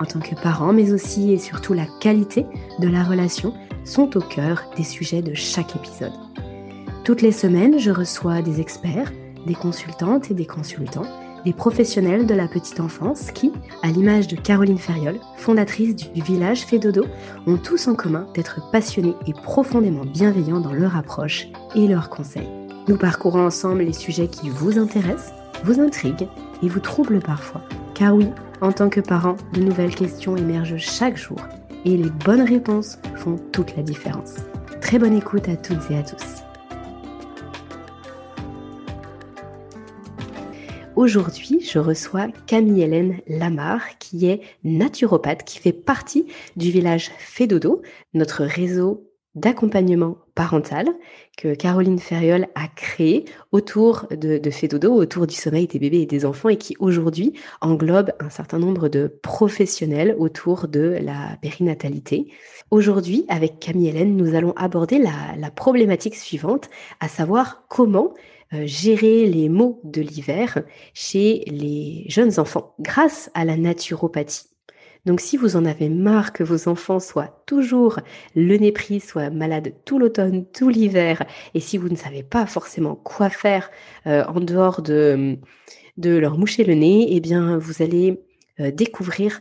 en tant que parents, mais aussi et surtout la qualité de la relation sont au cœur des sujets de chaque épisode. Toutes les semaines, je reçois des experts, des consultantes et des consultants, des professionnels de la petite enfance qui, à l'image de Caroline Ferriol, fondatrice du village Fédodo, ont tous en commun d'être passionnés et profondément bienveillants dans leur approche et leurs conseils. Nous parcourons ensemble les sujets qui vous intéressent, vous intriguent et vous troublent parfois. Car oui, en tant que parent, de nouvelles questions émergent chaque jour et les bonnes réponses font toute la différence. Très bonne écoute à toutes et à tous. Aujourd'hui, je reçois Camille-Hélène Lamar, qui est naturopathe, qui fait partie du village Fédodo, notre réseau d'accompagnement parental que Caroline Ferriol a créé autour de, de autour du sommeil des bébés et des enfants et qui aujourd'hui englobe un certain nombre de professionnels autour de la périnatalité. Aujourd'hui, avec Camille Hélène, nous allons aborder la, la problématique suivante, à savoir comment euh, gérer les maux de l'hiver chez les jeunes enfants grâce à la naturopathie. Donc si vous en avez marre que vos enfants soient toujours le nez pris, soient malades tout l'automne, tout l'hiver, et si vous ne savez pas forcément quoi faire euh, en dehors de, leur moucher le nez, eh bien vous allez euh, découvrir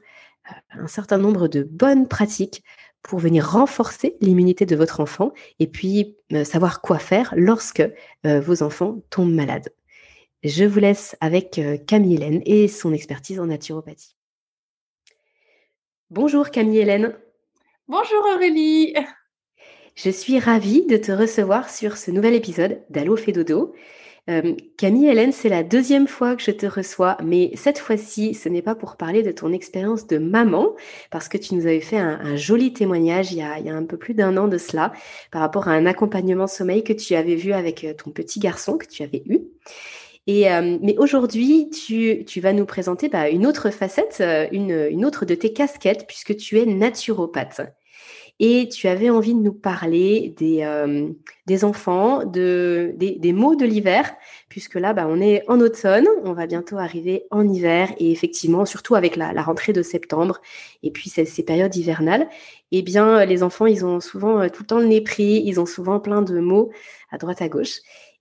euh, un certain nombre de bonnes pratiques pour venir renforcer l'immunité de votre enfant et puis savoir quoi faire lorsque vos enfants tombent malades. Je vous laisse avec Camille Hélène et son expertise en naturopathie. Bonjour Camille Hélène. Bonjour Aurélie. Je suis ravie de te recevoir sur ce nouvel épisode d'Allo fait dodo. Euh, Camille Hélène, c'est la deuxième fois que je te reçois, mais cette fois-ci, ce n'est pas pour parler de ton expérience de maman, parce que tu nous avais fait un, joli témoignage il y, a, il y, a, un peu plus d'un an de cela, par rapport à un accompagnement sommeil que tu avais vu avec euh, ton petit garçon que tu avais eu. Et, euh, mais aujourd'hui, tu, vas nous présenter bah, une autre facette, euh, une, autre de tes casquettes, puisque tu es naturopathe. Et tu avais envie de nous parler des, euh, enfants, de, des, mots de l'hiver, puisque là, bah, on est en automne, on va bientôt arriver en hiver, et effectivement, surtout avec la, la rentrée de septembre, et puis ces, ces, périodes hivernales, eh bien, les enfants, ils ont souvent tout le temps le nez pris, ils ont souvent plein de mots à droite à gauche.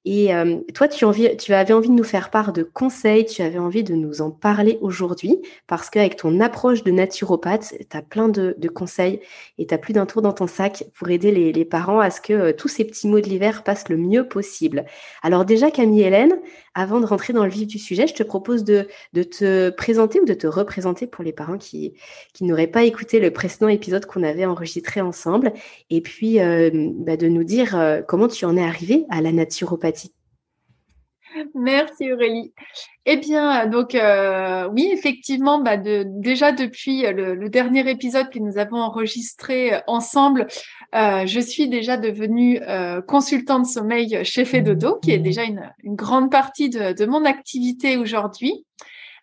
Et euh, toi, tu, avais envie de nous faire part de conseils, tu avais envie de nous en parler aujourd'hui, parce qu'avec ton approche de naturopathe, tu as plein de, conseils et tu as plus d'un tour dans ton sac pour aider les, les parents à ce que euh, tous ces petits mots de l'hiver passent le mieux possible. Alors déjà, Camille Hélène, avant de rentrer dans le vif du sujet, je te propose de, te présenter ou de te représenter pour les parents qui, qui n'auraient pas écouté le précédent épisode qu'on avait enregistré ensemble, et puis euh, bah, de nous dire euh, comment tu en es arrivé à la naturopathie Merci Aurélie. Eh bien, donc euh, oui, effectivement, bah déjà depuis le, le, dernier épisode que nous avons enregistré ensemble, euh, je suis déjà devenue euh, consultante sommeil chez Fedodo, qui est déjà une, grande partie de mon activité aujourd'hui.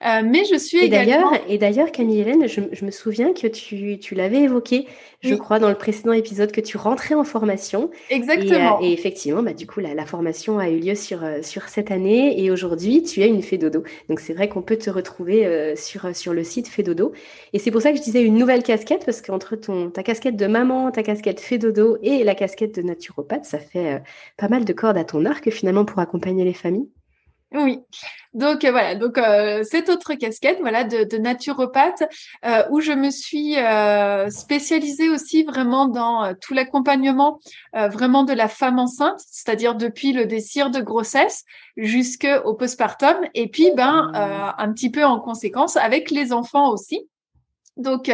Euh, mais je suis et D'ailleurs, et d'ailleurs, Camille Hélène, je, je, me souviens que tu, tu l'avais évoqué, je oui. crois, dans le précédent épisode, que tu rentrais en formation. Exactement. Et, euh, et effectivement, bah, du coup, la, la, formation a eu lieu sur, euh, sur cette année et aujourd'hui, tu es une Fédodo. Donc, c'est vrai qu'on peut te retrouver euh, sur, sur le site Fédodo. Et c'est pour ça que je disais une nouvelle casquette, parce qu'entre ton, ta casquette de maman, ta casquette Fédodo et la casquette de naturopathe, ça fait pas mal de cordes à ton arc finalement pour accompagner les familles. Oui. Donc euh, voilà, donc euh, cette autre casquette, voilà, de, naturopathe, euh, où je me suis euh, spécialisée aussi vraiment dans tout l'accompagnement vraiment de la femme enceinte, c'est-à-dire depuis le désir de grossesse jusqu'au postpartum, et puis ben un petit peu en conséquence avec les enfants aussi. Donc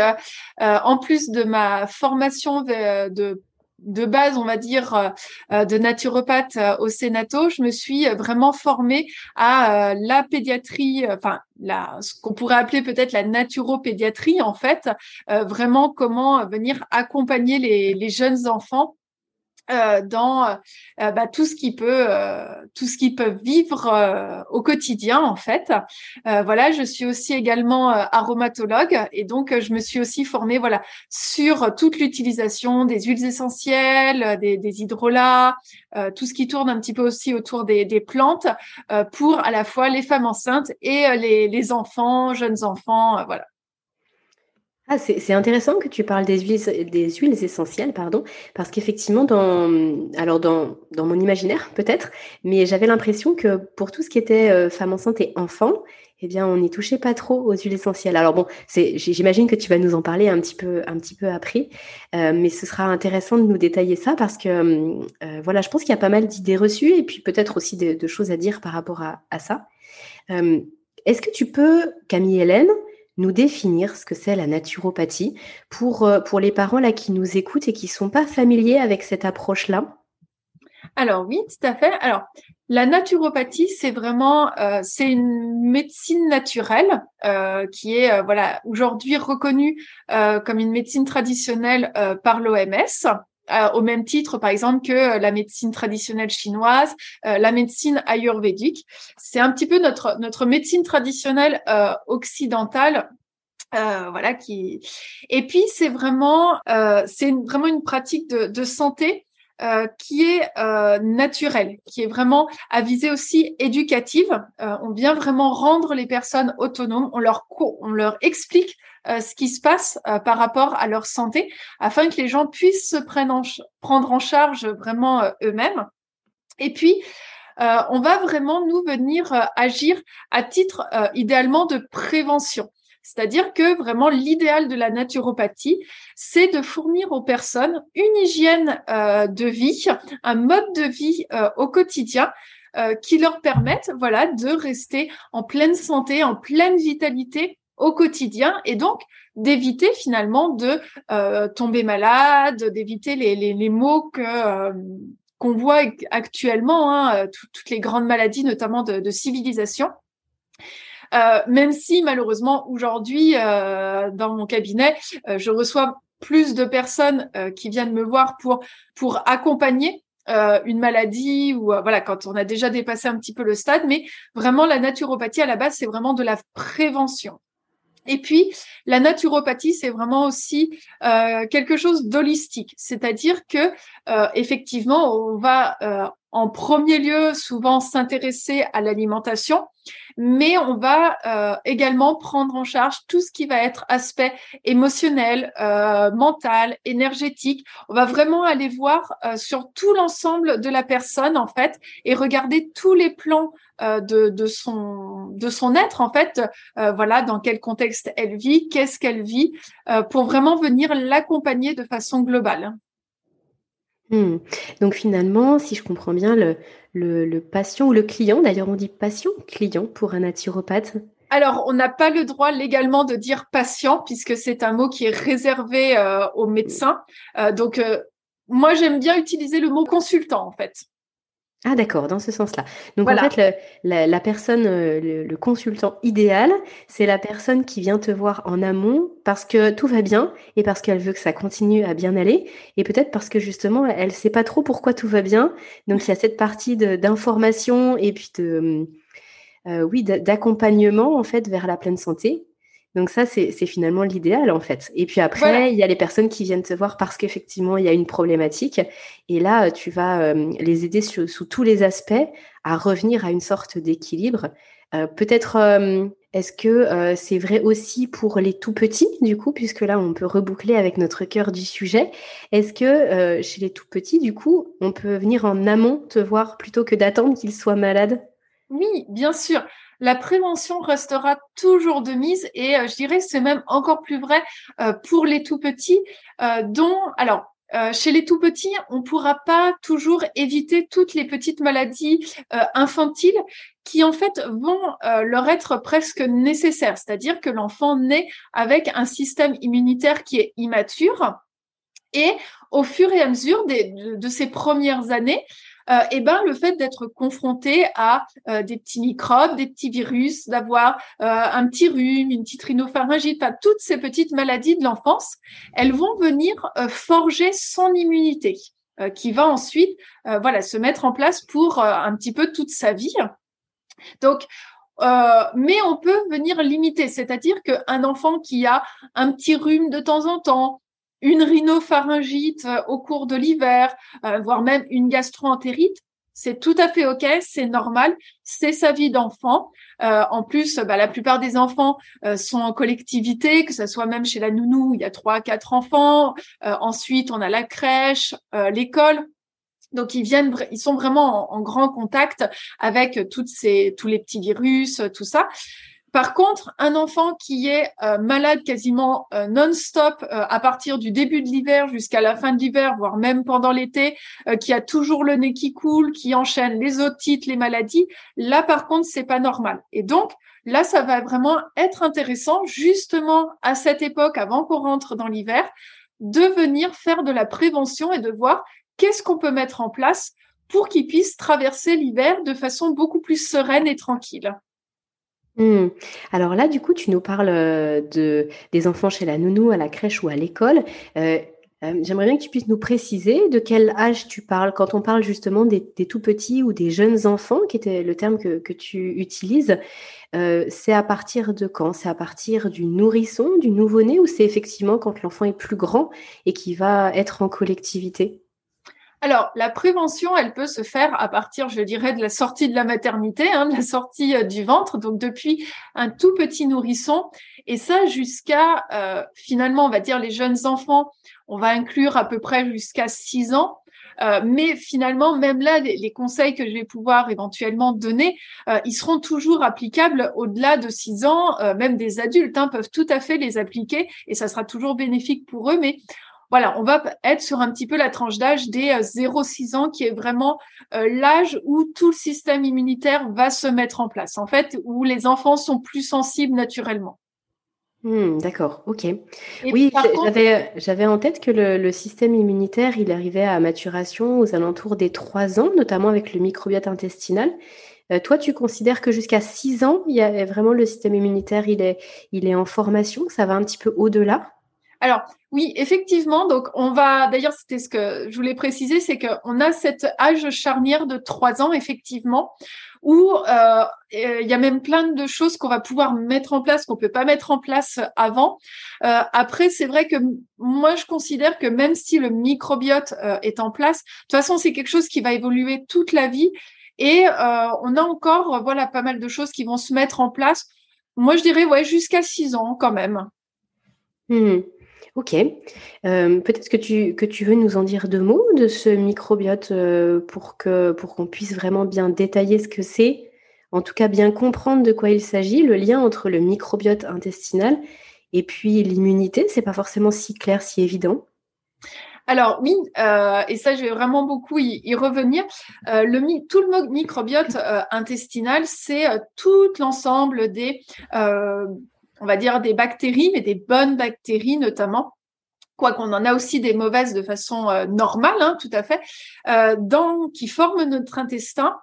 en plus de ma formation de de base, on va dire, de naturopathe au Sénato, je me suis vraiment formée à la pédiatrie, enfin, ce qu'on pourrait appeler peut-être la naturopédiatrie, en fait, vraiment comment venir accompagner les jeunes enfants euh, dans euh, bah, tout ce qui peut euh, tout ce qu'ils peuvent vivre au quotidien en fait. Voilà je suis aussi également aromatologue et donc je me suis aussi formée voilà sur toute l'utilisation des huiles essentielles des, des hydrolats tout ce qui tourne un petit peu aussi autour des, des plantes pour à la fois les femmes enceintes et les, les enfants jeunes enfants voilà ah, c'est intéressant que tu parles des huiles, des huiles essentielles, pardon, parce qu'effectivement, dans, alors dans, mon imaginaire peut-être, mais j'avais l'impression que pour tout ce qui était euh, femme enceinte et enfant, eh bien, on n'y touchait pas trop aux huiles essentielles. Alors bon, j'imagine que tu vas nous en parler un petit peu, après, euh, mais ce sera intéressant de nous détailler ça parce que euh, voilà, je pense qu'il y a pas mal d'idées reçues et puis peut-être aussi de, choses à dire par rapport à, à ça. Est-ce que tu peux, Camille Hélène, nous définir ce que c'est la naturopathie pour, euh, pour les parents là qui nous écoutent et qui sont pas familiers avec cette approche-là alors oui, tout à fait. Alors la naturopathie, c'est vraiment euh, c'est une médecine naturelle euh, qui est voilà aujourd'hui reconnue comme une médecine traditionnelle par l'OMS. Au même titre, par exemple, que la médecine traditionnelle chinoise, la médecine ayurvédique. C'est un petit peu notre, notre médecine traditionnelle occidentale euh, voilà qui et puis c'est vraiment euh, c'est vraiment une pratique de, de santé euh, qui est euh, naturelle, qui est vraiment à visée aussi éducative. Euh, on vient vraiment rendre les personnes autonomes. On leur explique ce qui se passe par rapport à leur santé, afin que les gens puissent se prendre en, prendre en charge vraiment eux-mêmes. Et puis on va vraiment nous venir agir à titre idéalement de prévention. C'est-à-dire que vraiment l'idéal de la naturopathie, c'est de fournir aux personnes une hygiène euh, de vie, un mode de vie euh, au quotidien euh, qui leur permette voilà, de rester en pleine santé, en pleine vitalité au quotidien et donc d'éviter finalement de tomber malade, d'éviter les, les, les maux que qu'on voit actuellement, hein, toutes les grandes maladies, notamment de, de civilisation. Euh, même si malheureusement aujourd'hui euh, dans mon cabinet, euh, je reçois plus de personnes qui viennent me voir pour pour accompagner une maladie ou voilà quand on a déjà dépassé un petit peu le stade. Mais vraiment la naturopathie à la base c'est vraiment de la prévention. Et puis, la naturopathie, c'est vraiment aussi euh, quelque chose d'holistique, c'est-à-dire que euh, effectivement, on va euh, en premier lieu souvent s'intéresser à l'alimentation, mais on va euh, également prendre en charge tout ce qui va être aspect émotionnel, euh, mental, énergétique. On va vraiment aller voir euh, sur tout l'ensemble de la personne en fait et regarder tous les plans de, de, son de son être en fait. voilà dans quel contexte elle vit, qu'est-ce qu'elle vit, pour vraiment venir l'accompagner de façon globale. Hmm. Donc finalement, si je comprends bien, le, le, patient ou le client, d'ailleurs on dit patient, client pour un naturopathe alors, on n'a pas le droit légalement de dire patient puisque c'est un mot qui est réservé euh, aux médecins. Euh, donc, euh, moi, j'aime bien utiliser le mot consultant en fait. Ah d'accord, dans ce sens-là. Donc en fait, la, personne, euh, le, consultant idéal, c'est la personne qui vient te voir en amont parce que tout va bien et parce qu'elle veut que ça continue à bien aller et peut-être parce que justement, elle ne sait pas trop pourquoi tout va bien. Donc il y a cette partie d'information et puis de, euh, oui, d'accompagnement en fait vers la pleine santé. Donc ça, c'est finalement l'idéal en fait. Et puis après, il y a les personnes qui viennent te voir parce qu'effectivement, il y a une problématique. Et là, tu vas euh, les aider sous tous les aspects à revenir à une sorte d'équilibre. Euh, peut-être, euh, est-ce que c'est vrai aussi pour les tout petits, du coup, puisque là, on peut reboucler avec notre cœur du sujet. Est-ce que chez les tout petits, du coup, on peut venir en amont te voir plutôt que d'attendre qu'ils soient malades? Oui, bien sûr la prévention restera toujours de mise et euh, je dirais c'est même encore plus vrai euh, pour les tout petits euh, dont alors chez les tout petits, on pourra pas toujours éviter toutes les petites maladies infantiles qui en fait vont leur être presque nécessaires. C'est-à-dire que l'enfant naît avec un système immunitaire qui est immature Et au fur et à mesure de, ces premières années, euh, eh ben, le fait d'être confronté à euh, des petits microbes, des petits virus, d'avoir euh, un petit rhume, une petite rhinopharyngite, toutes ces petites maladies de l'enfance, elles vont venir forger son immunité qui va ensuite voilà se mettre en place pour un petit peu toute sa vie. Donc mais on peut venir limiter, c'est-à-dire qu'un enfant qui a un petit rhume de temps en temps, une rhinopharyngite euh, au cours de l'hiver, euh, voire même une gastroentérite, c'est tout à fait OK, c'est normal, c'est sa vie d'enfant. Euh, en plus, bah, la plupart des enfants sont en collectivité, que ce soit même chez la nounou, il y a trois, quatre enfants. ensuite, on a la crèche, l'école. Donc ils viennent, ils sont vraiment en, grand contact avec tous les petits virus, tout ça. Par contre, un enfant qui est euh, malade quasiment euh, non-stop euh, à partir du début de l'hiver jusqu'à la fin de l'hiver, voire même pendant l'été, qui a toujours le nez qui coule, qui enchaîne les otites, les maladies, là par contre, c'est pas normal. Et donc, là, ça va vraiment être intéressant, justement à cette époque, avant qu'on rentre dans l'hiver, de venir faire de la prévention et de voir qu'est-ce qu'on peut mettre en place pour qu'ils puissent traverser l'hiver de façon beaucoup plus sereine et tranquille. Mmh. Alors là, du coup, tu nous parles euh, de, des enfants chez la nounou, à la crèche ou à l'école. Euh, euh, j'aimerais bien que tu puisses nous préciser de quel âge tu parles quand on parle justement des, tout petits ou des jeunes enfants, qui était le terme que, que tu utilises. c'est à partir de quand? C'est à partir du nourrisson, du nouveau-né, ou c'est effectivement quand l'enfant est plus grand et qui va être en collectivité? Alors, la prévention, elle peut se faire à partir, je dirais, de la sortie de la maternité, hein, de la sortie euh, du ventre, donc depuis un tout petit nourrisson, et ça jusqu'à, euh, finalement, on va dire les jeunes enfants, on va inclure à peu près jusqu'à 6 ans. Euh, mais finalement, même là, les, conseils que je vais pouvoir éventuellement donner, ils seront toujours applicables au-delà de 6 ans. même des adultes hein, peuvent tout à fait les appliquer et ça sera toujours bénéfique pour eux. Mais voilà, on va être sur un petit peu la tranche d'âge des 0-6 euh, ans, qui est vraiment euh, l'âge où tout le système immunitaire va se mettre en place, en fait, où les enfants sont plus sensibles naturellement. Hmm, d'accord, ok. oui, j'avais en tête que le, système immunitaire, il arrivait à maturation aux alentours des 3 ans, notamment avec le microbiote intestinal. Euh, toi, tu considères que jusqu'à 6 ans, il y a vraiment le système immunitaire, il est, il est en formation, ça va un petit peu au-delà? Alors oui, effectivement. Donc on va. D'ailleurs, c'était ce que je voulais préciser, c'est qu'on a cet âge charnière de trois ans, effectivement, où euh, il y a même plein de choses qu'on va pouvoir mettre en place qu'on peut pas mettre en place avant. Euh, après, c'est vrai que moi, je considère que même si le microbiote euh, est en place, de toute façon, c'est quelque chose qui va évoluer toute la vie. Et on a encore, voilà, pas mal de choses qui vont se mettre en place. Moi, je dirais, ouais, jusqu'à six ans quand même. Mmh. Ok. Euh, peut-être que tu, veux nous en dire deux mots de ce microbiote euh, pour qu'on puisse vraiment bien détailler ce que c'est, en tout cas bien comprendre de quoi il s'agit, le lien entre le microbiote intestinal et puis l'immunité. C'est pas forcément si clair, si évident. Alors oui, euh, et ça je vais vraiment beaucoup y, revenir. tout le microbiote intestinal, c'est tout l'ensemble des on va dire, des bactéries, mais des bonnes bactéries notamment, quoi qu'on en a aussi des mauvaises de façon euh, normale, hein, tout à fait, euh, dans, qui forment notre intestin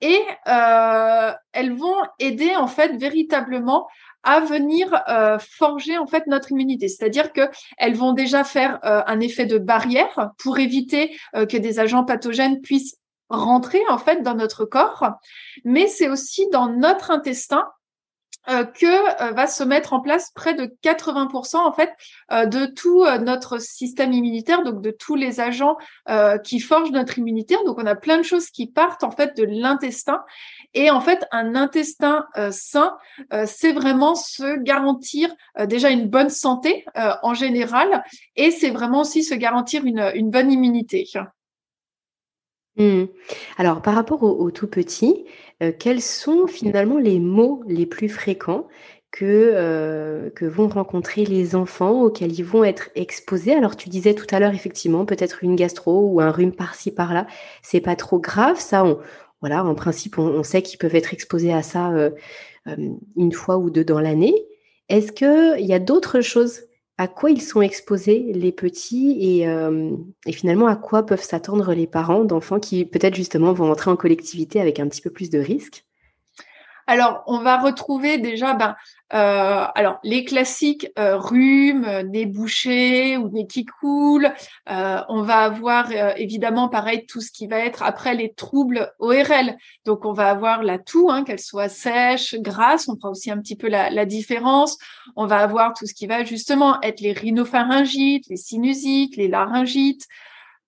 et euh, elles vont aider en fait véritablement à venir forger en fait notre immunité. C'est-à-dire que elles vont déjà faire un effet de barrière pour éviter que des agents pathogènes puissent rentrer en fait dans notre corps, mais c'est aussi dans notre intestin euh, que euh, va se mettre en place près de 80% en fait euh, de tout notre système immunitaire, donc de tous les agents qui forgent notre immunité. Donc on a plein de choses qui partent en fait de l'intestin. Et en fait, un intestin sain, c'est vraiment se garantir déjà une bonne santé en général, et c'est vraiment aussi se garantir une bonne immunité. Mmh. Alors, par rapport aux tout petits, euh, quels sont finalement les mots les plus fréquents que, euh, que vont rencontrer les enfants auxquels ils vont être exposés? Alors, tu disais tout à l'heure, effectivement, peut-être une gastro ou un rhume par-ci par-là. C'est pas trop grave, ça, voilà, en principe, on sait qu'ils peuvent être exposés à ça, euh, une fois ou deux dans l'année. Est-ce qu'il y a d'autres choses à quoi ils sont exposés les petits et, et finalement à quoi peuvent s'attendre les parents d'enfants qui peut-être justement vont entrer en collectivité avec un petit peu plus de risques? Alors, on va retrouver déjà ben, euh, alors les classiques euh, rhume, nez bouché ou nez qui coule. Euh, on va avoir évidemment pareil tout ce qui va être après les troubles ORL. Donc on va avoir la toux, hein, qu'elle soit sèche, grasse. On fera aussi un petit peu la, la, différence. On va avoir tout ce qui va justement être les rhinopharyngites, les sinusites, les laryngites.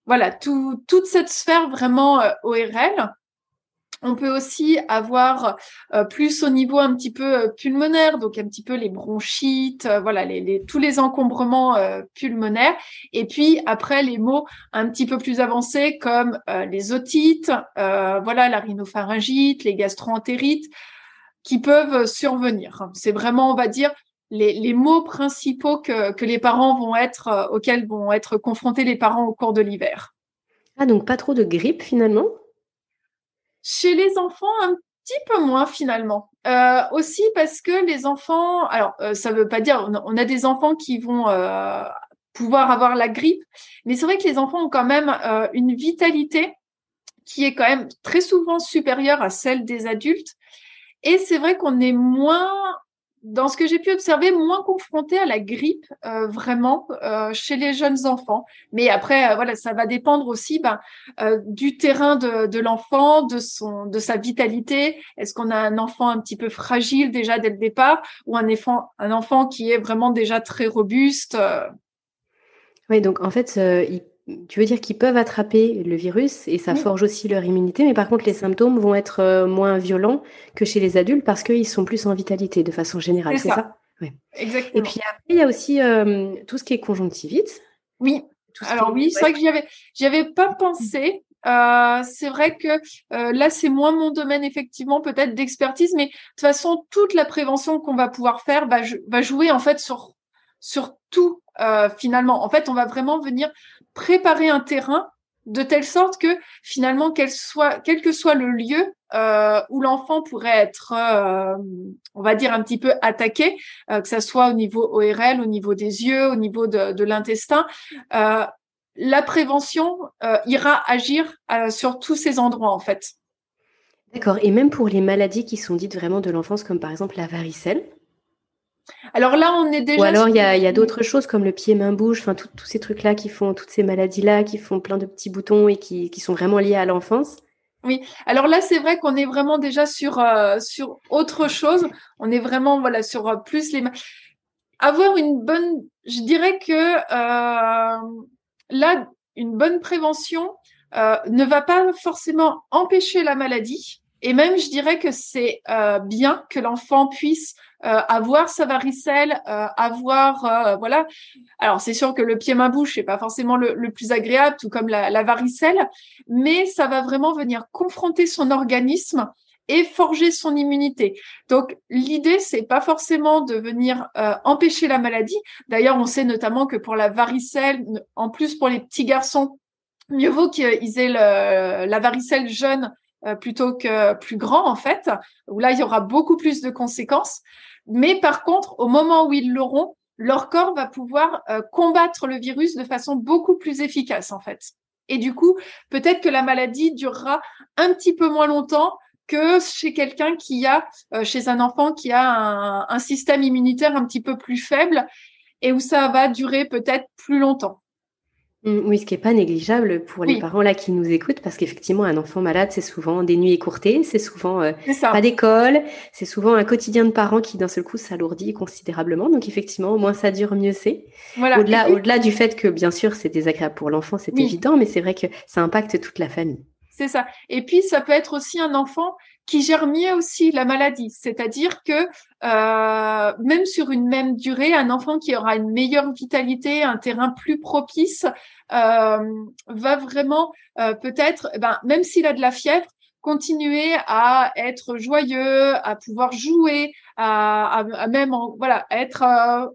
Voilà, tout, toute cette sphère vraiment ORL. On peut aussi avoir euh, plus au niveau un petit peu euh, pulmonaire, donc un petit peu les bronchites, euh, voilà, les, tous les encombrements pulmonaires. Et puis après les mots un petit peu plus avancés comme les otites, voilà, la rhinopharyngite, les gastroentérites, qui peuvent survenir. C'est vraiment, on va dire, les, les mots principaux que, que, les parents vont être, auxquels vont être confrontés les parents au cours de l'hiver. Ah, donc pas trop de grippe finalement? Chez les enfants, un petit peu moins finalement. Euh, aussi parce que les enfants, alors euh, ça ne veut pas dire, on a, des enfants qui vont euh, pouvoir avoir la grippe, mais c'est vrai que les enfants ont quand même une vitalité qui est quand même très souvent supérieure à celle des adultes. Et c'est vrai qu'on est moins dans ce que j'ai pu observer, moins confronté à la grippe euh, vraiment euh, chez les jeunes enfants. Mais après, euh, voilà, ça va dépendre aussi ben, du terrain de, de l'enfant, de son, de sa vitalité. Est-ce qu'on a un enfant un petit peu fragile déjà dès le départ, ou un enfant, un enfant qui est vraiment déjà très robuste Oui, donc en fait, il tu veux dire qu'ils peuvent attraper le virus et ça forge aussi leur immunité, mais par contre les symptômes vont être euh, moins violents que chez les adultes parce qu'ils sont plus en vitalité de façon générale, c'est ça, Exactement. Et puis après, il y a aussi euh, tout ce qui est conjonctivite. Oui. Alors oui, c'est vrai que j'y avais, j'y avais pas pensé. Euh, c'est vrai que là, c'est moins mon domaine effectivement peut-être d'expertise, mais de toute façon, toute la prévention qu'on va pouvoir faire va, va jouer en fait sur sur tout finalement. En fait, on va vraiment venir préparer un terrain de telle sorte que finalement, quel, que soit le lieu euh, où l'enfant pourrait être, euh, on va dire, un petit peu attaqué, euh, que ça soit au niveau ORL, au niveau des yeux, au niveau de l'intestin, la prévention ira agir sur tous ces endroits en fait. D'accord. Et même pour les maladies qui sont dites vraiment de l'enfance, comme par exemple la varicelle, alors là, on est déjà. Ou alors, il y a, d'autres choses comme le pied-main-bouche, enfin, tous ces trucs-là qui font, toutes ces maladies-là qui font plein de petits boutons et qui, sont vraiment liés à l'enfance. Oui, alors là, c'est vrai qu'on est vraiment déjà sur, euh, sur autre chose. On est vraiment voilà, sur euh, plus les. Avoir une bonne. Je dirais que euh, là, une bonne prévention ne va pas forcément empêcher la maladie. Et même, je dirais que c'est bien que l'enfant puisse euh, avoir sa varicelle, euh, avoir euh, voilà. Alors c'est sûr que le pied main bouche n'est pas forcément le, plus agréable, tout comme la, varicelle, mais ça va vraiment venir confronter son organisme et forger son immunité. Donc l'idée c'est pas forcément de venir empêcher la maladie. D'ailleurs, on sait notamment que pour la varicelle, en plus pour les petits garçons, mieux vaut qu'ils aient la varicelle jeune plutôt que plus grand en fait, où là il y aura beaucoup plus de conséquences. Mais par contre, au moment où ils l'auront, leur corps va pouvoir euh, combattre le virus de façon beaucoup plus efficace, en fait. Et du coup, peut-être que la maladie durera un petit peu moins longtemps que chez quelqu'un qui a, euh, chez un enfant qui a un, un système immunitaire un petit peu plus faible et où ça va durer peut-être plus longtemps. Mmh, oui, ce qui n'est pas négligeable pour les parents là qui nous écoutent, parce qu'effectivement, un enfant malade, c'est souvent des nuits écourtées, c'est souvent euh, pas d'école, c'est souvent un quotidien de parents qui d'un seul coup s'alourdit considérablement. Donc effectivement, au moins ça dure, mieux c'est. Voilà. Au-delà, au-delà du fait que bien sûr c'est désagréable pour l'enfant, c'est évident, mais c'est vrai que ça impacte toute la famille. C'est ça. Et puis ça peut être aussi un enfant qui gère mieux aussi la maladie. C'est-à-dire que euh, même sur une même durée, un enfant qui aura une meilleure vitalité, un terrain plus propice, euh, va vraiment euh, peut-être, eh ben, même s'il a de la fièvre, continuer à être joyeux, à pouvoir jouer, à, à, même voilà être euh,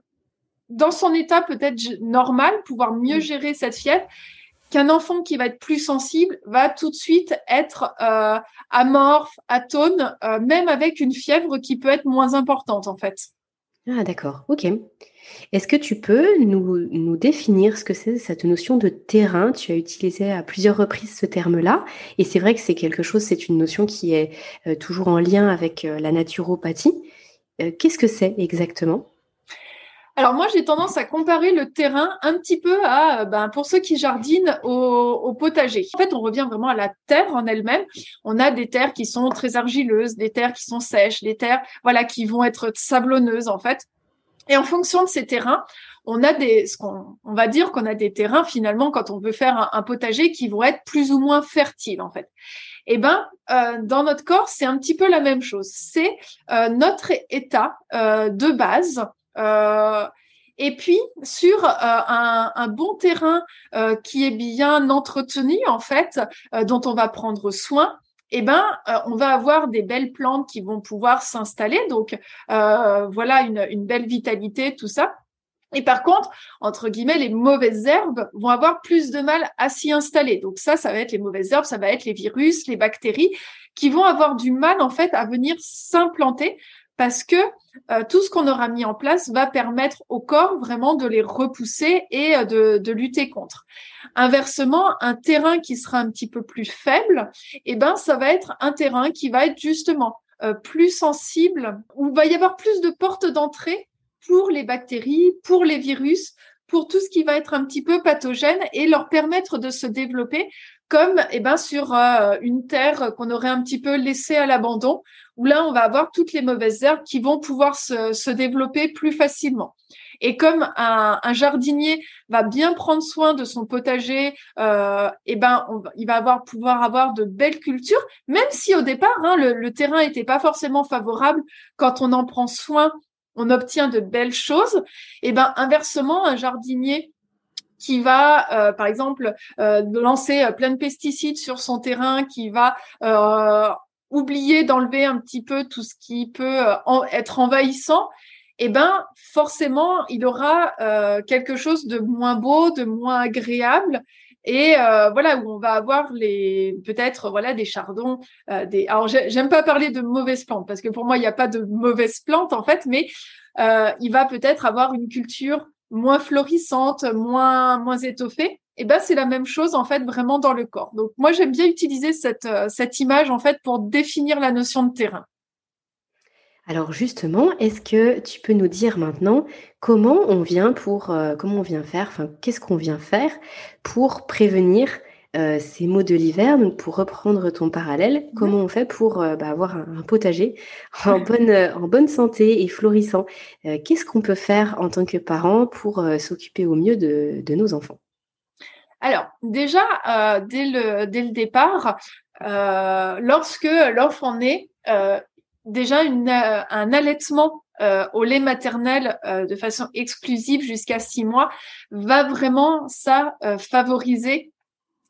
dans son état peut-être normal, pouvoir mieux mmh. gérer cette fièvre qu'un enfant qui va être plus sensible va tout de suite être euh, amorphe, atone, euh, même avec une fièvre qui peut être moins importante en fait. Ah d'accord, ok. Est-ce que tu peux nous, définir ce que c'est cette notion de terrain? Tu as utilisé à plusieurs reprises ce terme-là, et c'est vrai que c'est quelque chose, c'est une notion qui est euh, toujours en lien avec la naturopathie. Qu'est-ce que c'est exactement? Alors moi, j'ai tendance à comparer le terrain un petit peu à, ben, pour ceux qui jardinent au, potager. En fait, on revient vraiment à la terre en elle-même. On a des terres qui sont très argileuses, des terres qui sont sèches, des terres, voilà, qui vont être sablonneuses en fait. Et en fonction de ces terrains, on a des, ce qu'on, on va dire qu'on a des terrains finalement quand on veut faire un, potager qui vont être plus ou moins fertiles en fait. Eh ben, euh, dans notre corps, c'est un petit peu la même chose. C'est euh, notre état euh, de base euh, et puis sur euh, un, bon terrain euh, qui est bien entretenu en fait, dont on va prendre soin, eh ben, on va avoir des belles plantes qui vont pouvoir s'installer. Donc, voilà une, une, belle vitalité, tout ça. Et par contre, entre guillemets, les mauvaises herbes vont avoir plus de mal à s'y installer. Donc ça, ça va être les mauvaises herbes, ça va être les virus, les bactéries qui vont avoir du mal en fait à venir s'implanter parce que euh, tout ce qu'on aura mis en place va permettre au corps vraiment de les repousser et euh, de, lutter contre. Inversement, un terrain qui sera un petit peu plus faible, eh ben ça va être un terrain qui va être justement euh, plus sensible, où il va y avoir plus de portes d'entrée pour les bactéries, pour les virus, pour tout ce qui va être un petit peu pathogène et leur permettre de se développer comme eh ben, sur une terre qu'on aurait un petit peu laissée à l'abandon, là, on va avoir toutes les mauvaises herbes qui vont pouvoir se, développer plus facilement. Et comme un, jardinier va bien prendre soin de son potager, euh, eh ben, il va avoir, pouvoir avoir de belles cultures, même si au départ, hein, le, terrain n'était pas forcément favorable. Quand on en prend soin, on obtient de belles choses. Et eh ben, inversement, un jardinier qui va, euh, par exemple, euh, lancer plein de pesticides sur son terrain, qui va oublier d'enlever un petit peu tout ce qui peut euh, être envahissant, eh ben forcément il aura euh, quelque chose de moins beau, de moins agréable. Et euh, voilà où on va avoir les peut-être voilà des chardons des alors j'aime pas parler de mauvaises plantes parce que pour moi il n'y a pas de mauvaises plantes en fait mais il va peut-être avoir une culture moins florissante moins moins étoffée et ben c'est la même chose en fait vraiment dans le corps. Donc moi j'aime bien utiliser cette, euh, cette image en fait pour définir la notion de terrain. Alors justement, est-ce que tu peux nous dire maintenant comment on vient pour euh, comment on vient faire, enfin qu'est-ce qu'on vient faire pour prévenir euh, ces maux de l'hiver, donc pour reprendre ton parallèle, comment on fait pour bah, avoir un, potager en bonne, en bonne santé et florissant? Qu'est-ce qu'on peut faire en tant que parent pour s'occuper au mieux de nos enfants? Alors, déjà, euh, dès, le, dès le départ, euh, lorsque l'enfant naît, euh, déjà un allaitement au lait maternel de façon exclusive jusqu'à six mois va vraiment ça favoriser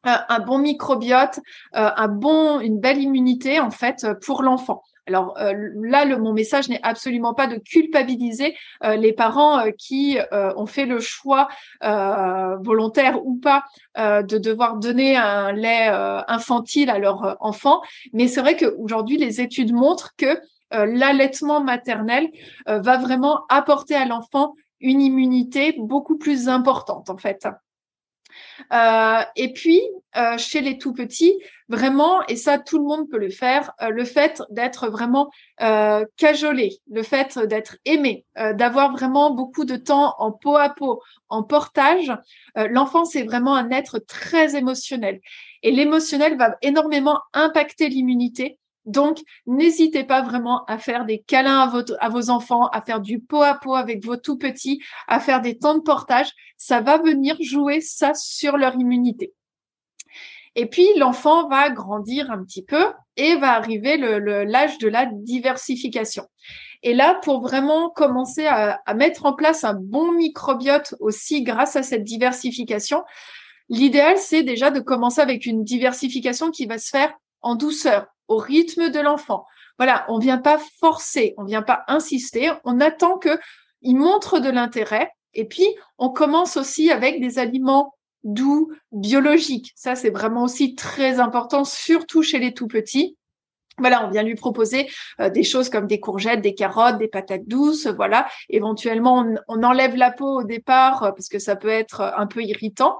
un bon microbiote, un bon, une belle immunité en fait pour l'enfant. Alors euh, là, mon message n'est absolument pas de culpabiliser euh, les parents euh, qui ont fait le choix volontaire ou pas de devoir donner un lait infantile à leur enfant. Mais c'est vrai qu'aujourd'hui, les études montrent que l'allaitement maternel va vraiment apporter à l'enfant une immunité beaucoup plus importante en fait. Euh, et puis, euh, chez les tout petits, vraiment, et ça, tout le monde peut le faire, euh, le fait d'être vraiment cajolé, le fait d'être aimé, d'avoir vraiment beaucoup de temps en peau à peau, en portage. L'enfant, c'est vraiment un être très émotionnel. Et l'émotionnel va énormément impacter l'immunité. Donc, n'hésitez pas vraiment à faire des câlins à, vos enfants, à faire du pot à pot avec vos tout petits, à faire des temps de portage. Ça va venir jouer ça sur leur immunité. Et puis, l'enfant va grandir un petit peu et va arriver l'âge de la diversification. Et là, pour vraiment commencer à, mettre en place un bon microbiote aussi grâce à cette diversification, l'idéal, c'est déjà de commencer avec une diversification qui va se faire en douceur, au rythme de l'enfant. Voilà, on vient pas forcer, on vient pas insister, on attend que il montre de l'intérêt et puis on commence aussi avec des aliments doux, biologiques. Ça c'est vraiment aussi très important surtout chez les tout petits. voilà, on vient lui proposer euh, des choses comme des courgettes, des carottes, des patates douces, voilà. Éventuellement, on, enlève la peau au départ euh, parce que ça peut être euh, un peu irritant.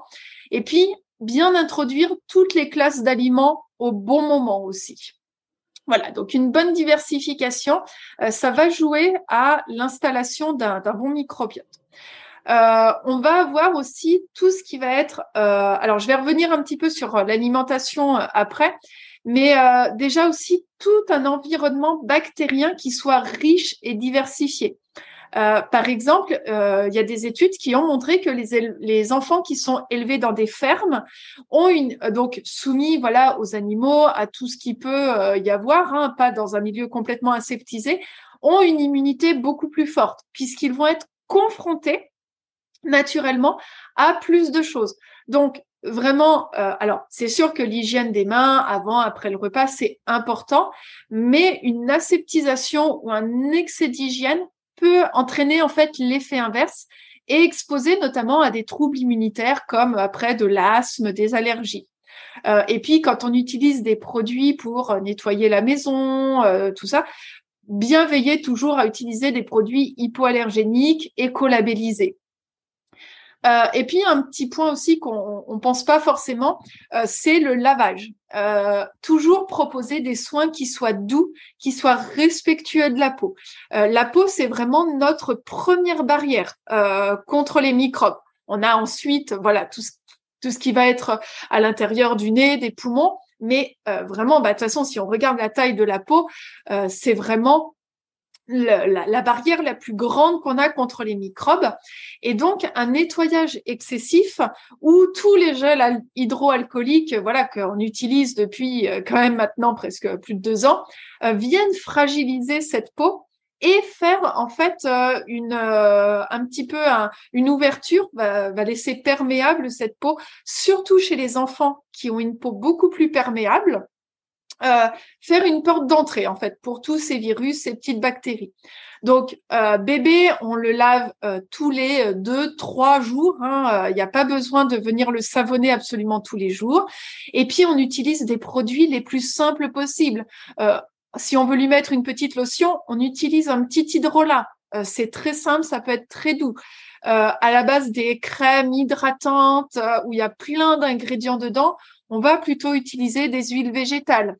Et puis, bien introduire toutes les classes d'aliments au bon moment aussi. Voilà, donc une bonne diversification, ça va jouer à l'installation d'un bon microbiote. on va avoir aussi tout ce qui va être. alors, je vais revenir un petit peu sur l'alimentation après, mais euh, déjà aussi tout un environnement bactérien qui soit riche et diversifié. Euh, par exemple, euh, il y a des études qui ont montré que les, enfants qui sont élevés dans des fermes ont une donc soumis voilà aux animaux, à tout ce qui peut y avoir, hein, pas dans un milieu complètement aseptisé, ont une immunité beaucoup plus forte puisqu'ils vont être confrontés naturellement à plus de choses. Donc vraiment, euh, alors c'est sûr que l'hygiène des mains avant, après le repas, c'est important, mais une aseptisation ou un excès d'hygiène peut entraîner en fait l'effet inverse et exposer notamment à des troubles immunitaires comme après de l'asthme, des allergies. Euh, et puis quand on utilise des produits pour nettoyer la maison, euh, tout ça, bien veiller toujours à utiliser des produits hypoallergéniques écolabellisés. Euh, et puis un petit point aussi qu'on ne pense pas forcément, euh, c'est le lavage. Euh, toujours proposer des soins qui soient doux, qui soient respectueux de la peau. la peau, c'est vraiment notre première barrière contre les microbes. On a ensuite, voilà, tout ce, tout ce qui va être à l'intérieur du nez, des poumons. Mais vraiment, bah, de toute façon, si on regarde la taille de la peau, c'est vraiment la, barrière la plus grande qu'on a contre les microbes. Et donc, un nettoyage excessif où tous les gels hydroalcooliques, voilà, qu'on utilise depuis euh, quand même maintenant presque plus de deux ans, euh, viennent fragiliser cette peau et faire en fait euh, une un petit peu une ouverture va, va, laisser perméable cette peau surtout chez les enfants qui ont une peau beaucoup plus perméable euh, faire une porte d'entrée en fait pour tous ces virus, ces petites bactéries. Donc euh, bébé, on le lave euh, tous les deux, trois jours. Hein, il n'y a pas besoin de venir le savonner absolument tous les jours. Et puis on utilise des produits les plus simples possibles. si on veut lui mettre une petite lotion, on utilise un petit hydrolat. c'est très simple, ça peut être très doux. à la base des crèmes hydratantes où il y a plein d'ingrédients dedans, on va plutôt utiliser des huiles végétales.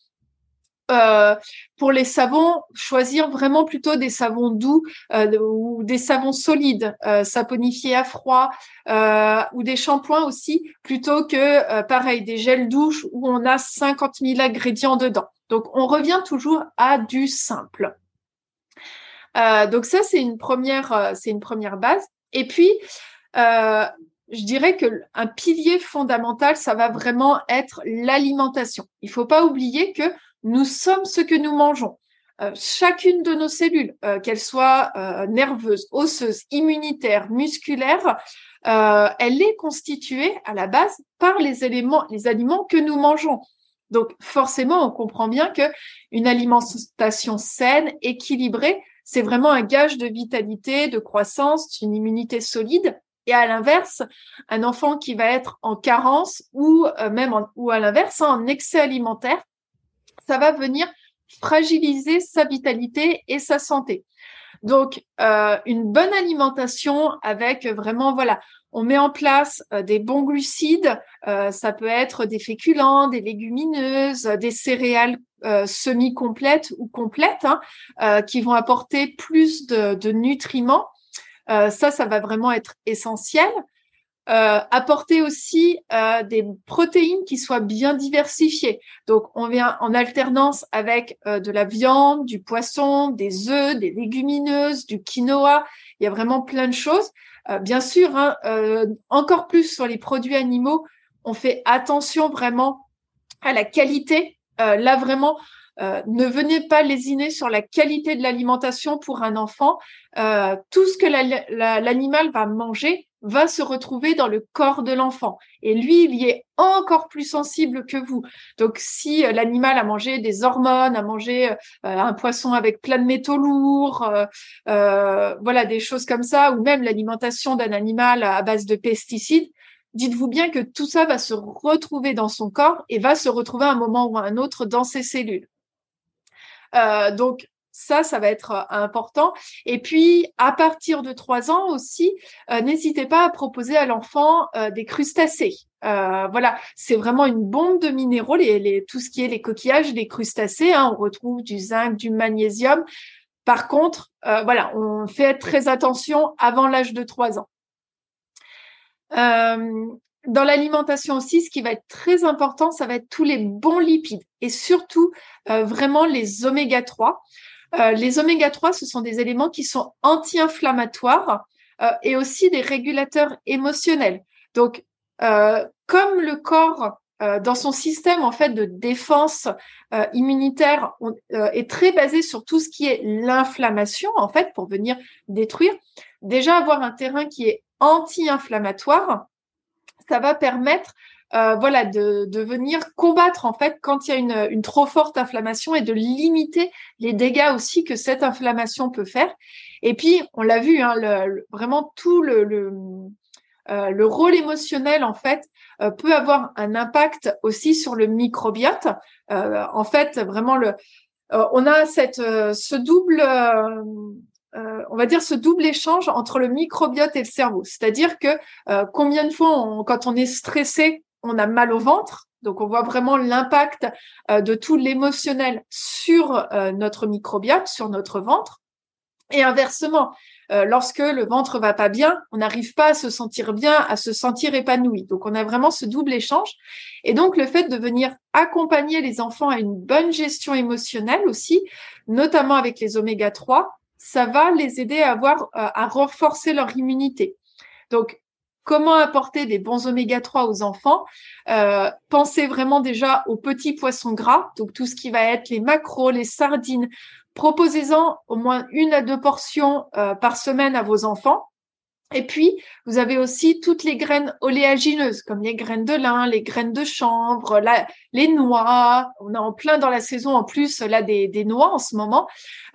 Euh, pour les savons, choisir vraiment plutôt des savons doux euh, ou des savons solides, euh, saponifiés à froid ou des shampoings aussi, plutôt que pareil des gels douche où on a 50 000 ingrédients dedans. Donc on revient toujours à du simple. donc ça c'est une première, une première base. Et puis je dirais que un pilier fondamental, ça va vraiment être l'alimentation. Il faut pas oublier que nous sommes ce que nous mangeons. Euh, chacune de nos cellules, euh, qu'elles soient euh, nerveuses, osseuses, immunitaires, musculaires, elle est constituée à la base par les éléments, les aliments que nous mangeons. Donc forcément, on comprend bien que une alimentation saine, équilibrée, c'est vraiment un gage de vitalité, de croissance, d'une immunité solide. Et à l'inverse, un enfant qui va être en carence ou même ou à l'inverse, en excès alimentaire, ça va venir fragiliser sa vitalité et sa santé. Donc, euh, une bonne alimentation avec vraiment, voilà, on met en place euh, des bons glucides, euh, ça peut être des féculents, des légumineuses, des céréales semi-complètes ou complètes, hein, qui vont apporter plus de, de nutriments. ça, ça va vraiment être essentiel. Euh, apporter aussi euh, des protéines qui soient bien diversifiées. Donc, on vient en alternance avec euh, de la viande, du poisson, des œufs, des légumineuses, du quinoa. Il y a vraiment plein de choses. bien sûr, hein, encore plus sur les produits animaux, on fait attention vraiment à la qualité. là, vraiment, ne venez pas lésiner sur la qualité de l'alimentation pour un enfant. tout ce que l'animal va manger, va se retrouver dans le corps de l'enfant. Et lui, il y est encore plus sensible que vous. Donc, si euh, l'animal a mangé des hormones, a mangé euh, un poisson avec plein de métaux lourds, euh, voilà, des choses comme ça, ou même l'alimentation d'un animal à base de pesticides, dites-vous bien que tout ça va se retrouver dans son corps et va se retrouver à un moment ou à un autre dans ses cellules. Donc ça, ça va être important. Et puis, à partir de trois ans aussi, n'hésitez pas à proposer à l'enfant des crustacés. voilà, c'est vraiment une bombe de minéraux, les, tout ce qui est les coquillages, les crustacés. Hein, on retrouve du zinc, du magnésium. Par contre, voilà, on fait très attention avant l'âge de trois ans. Euh, dans l'alimentation aussi, ce qui va être très important, ça va être tous les bons lipides et surtout euh, vraiment les oméga 3. Euh, les oméga 3, ce sont des éléments qui sont anti-inflammatoires et aussi des régulateurs émotionnels. Donc, comme le corps dans son système en fait de défense immunitaire est très basé sur tout ce qui est l'inflammation en fait pour venir détruire. Déjà avoir un terrain qui est anti-inflammatoire, ça va permettre euh, voilà, de, venir combattre en fait quand il y a une, trop forte inflammation et de limiter les dégâts aussi que cette inflammation peut faire. Et puis, on l'a vu, hein, le, vraiment tout euh, le, rôle émotionnel en fait euh, peut avoir un impact aussi sur le microbiote. En fait, vraiment le, on a cette, ce double euh, on va dire, ce double échange entre le microbiote et le cerveau. C'est-à-dire que euh, combien de fois, quand on est stressé, on a mal au ventre. Donc, on voit vraiment l'impact euh, de tout l'émotionnel sur notre microbiote, sur notre ventre. Et inversement, lorsque le ventre va pas bien, on n'arrive pas à se sentir bien, à se sentir épanoui. Donc, on a vraiment ce double échange. Et donc, le fait de venir accompagner les enfants à une bonne gestion émotionnelle aussi, notamment avec les oméga 3, ça va les aider à avoir, euh, à renforcer leur immunité. Donc, comment apporter des bons oméga 3 aux enfants? Euh, Pensez vraiment déjà aux petits poissons gras, donc tout ce qui va être les maquereaux, les sardines. Proposez-en au moins une à deux portions euh, par semaine à vos enfants. Et puis, vous avez aussi toutes les graines oléagineuses, comme les graines de lin, les graines de chanvre, les noix. On est en plein dans la saison en plus là des, noix en ce moment.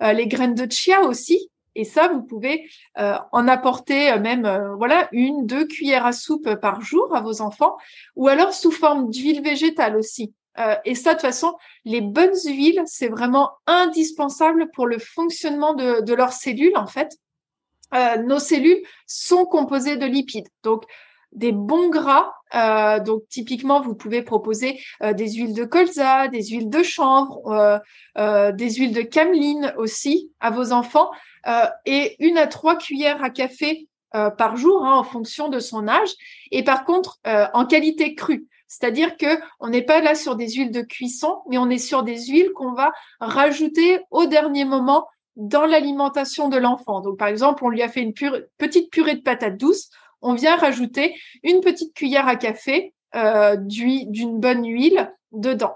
Euh, les graines de chia aussi. Et ça, vous pouvez euh, en apporter euh, même voilà une, deux cuillères à soupe par jour à vos enfants, ou alors sous forme d'huile végétale aussi. et ça, de toute façon, les bonnes huiles, c'est vraiment indispensable pour le fonctionnement de leurs cellules en fait. Euh, nos cellules sont composées de lipides. Donc, des bons gras. Euh, donc, typiquement, vous pouvez proposer euh, des huiles de colza, des huiles de chanvre, des huiles de cameline aussi à vos enfants, et une à trois cuillères à café par jour hein, en fonction de son âge. Et par contre, en qualité crue. C'est-à-dire que on n'est pas là sur des huiles de cuisson, mais on est sur des huiles qu'on va rajouter au dernier moment dans l'alimentation de l'enfant. Donc, par exemple, on lui a fait une petite purée de patates douces. On vient rajouter une petite cuillère à café euh, d'une bonne huile dedans.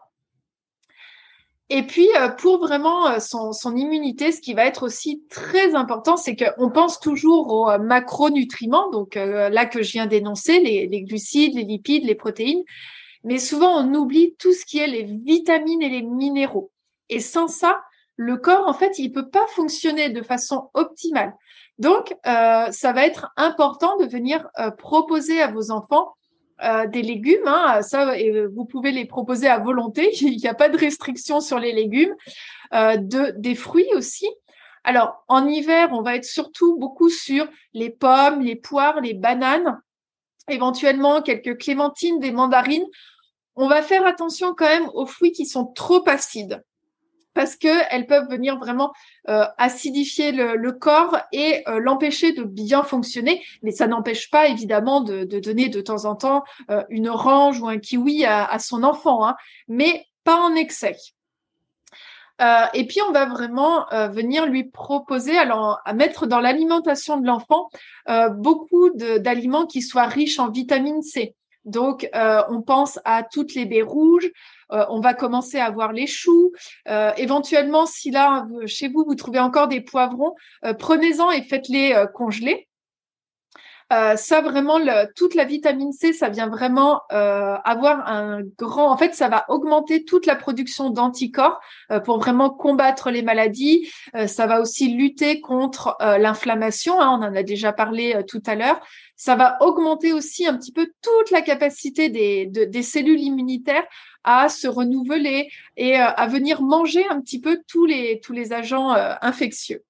Et puis, euh, pour vraiment euh, son, immunité, ce qui va être aussi très important, c'est qu'on pense toujours aux macronutriments, donc là que je viens d'énoncer, les, glucides, les lipides, les protéines, mais souvent on oublie tout ce qui est les vitamines et les minéraux. Et sans ça, le corps, en fait, il peut pas fonctionner de façon optimale. Donc, euh, ça va être important de venir euh, proposer à vos enfants euh, des légumes. Hein, ça, vous pouvez les proposer à volonté. Il n'y a pas de restriction sur les légumes. de, des fruits aussi. Alors, en hiver, on va être surtout beaucoup sur les pommes, les poires, les bananes, éventuellement quelques clémentines, des mandarines. On va faire attention quand même aux fruits qui sont trop acides parce qu'elles peuvent venir vraiment euh, acidifier le, corps et euh, l'empêcher de bien fonctionner. Mais ça n'empêche pas évidemment de, donner de temps en temps euh, une orange ou un kiwi à, son enfant, hein, mais pas en excès. et puis on va vraiment venir lui proposer, alors à mettre dans l'alimentation de l'enfant beaucoup d'aliments qui soient riches en vitamine C. Donc, on pense à toutes les baies rouges, euh, on va commencer à voir les choux. Euh, éventuellement, si là, chez vous, vous trouvez encore des poivrons, euh, prenez-en et faites-les congeler. Euh, ça vraiment, toute la vitamine C, ça vient vraiment euh, avoir un grand. En fait, ça va augmenter toute la production d'anticorps euh, pour vraiment combattre les maladies. Ça va aussi lutter contre l'inflammation. Hein, on en a déjà parlé tout à l'heure. Ça va augmenter aussi un petit peu toute la capacité des, de, des cellules immunitaires à se renouveler et à venir manger un petit peu tous les agents infectieux.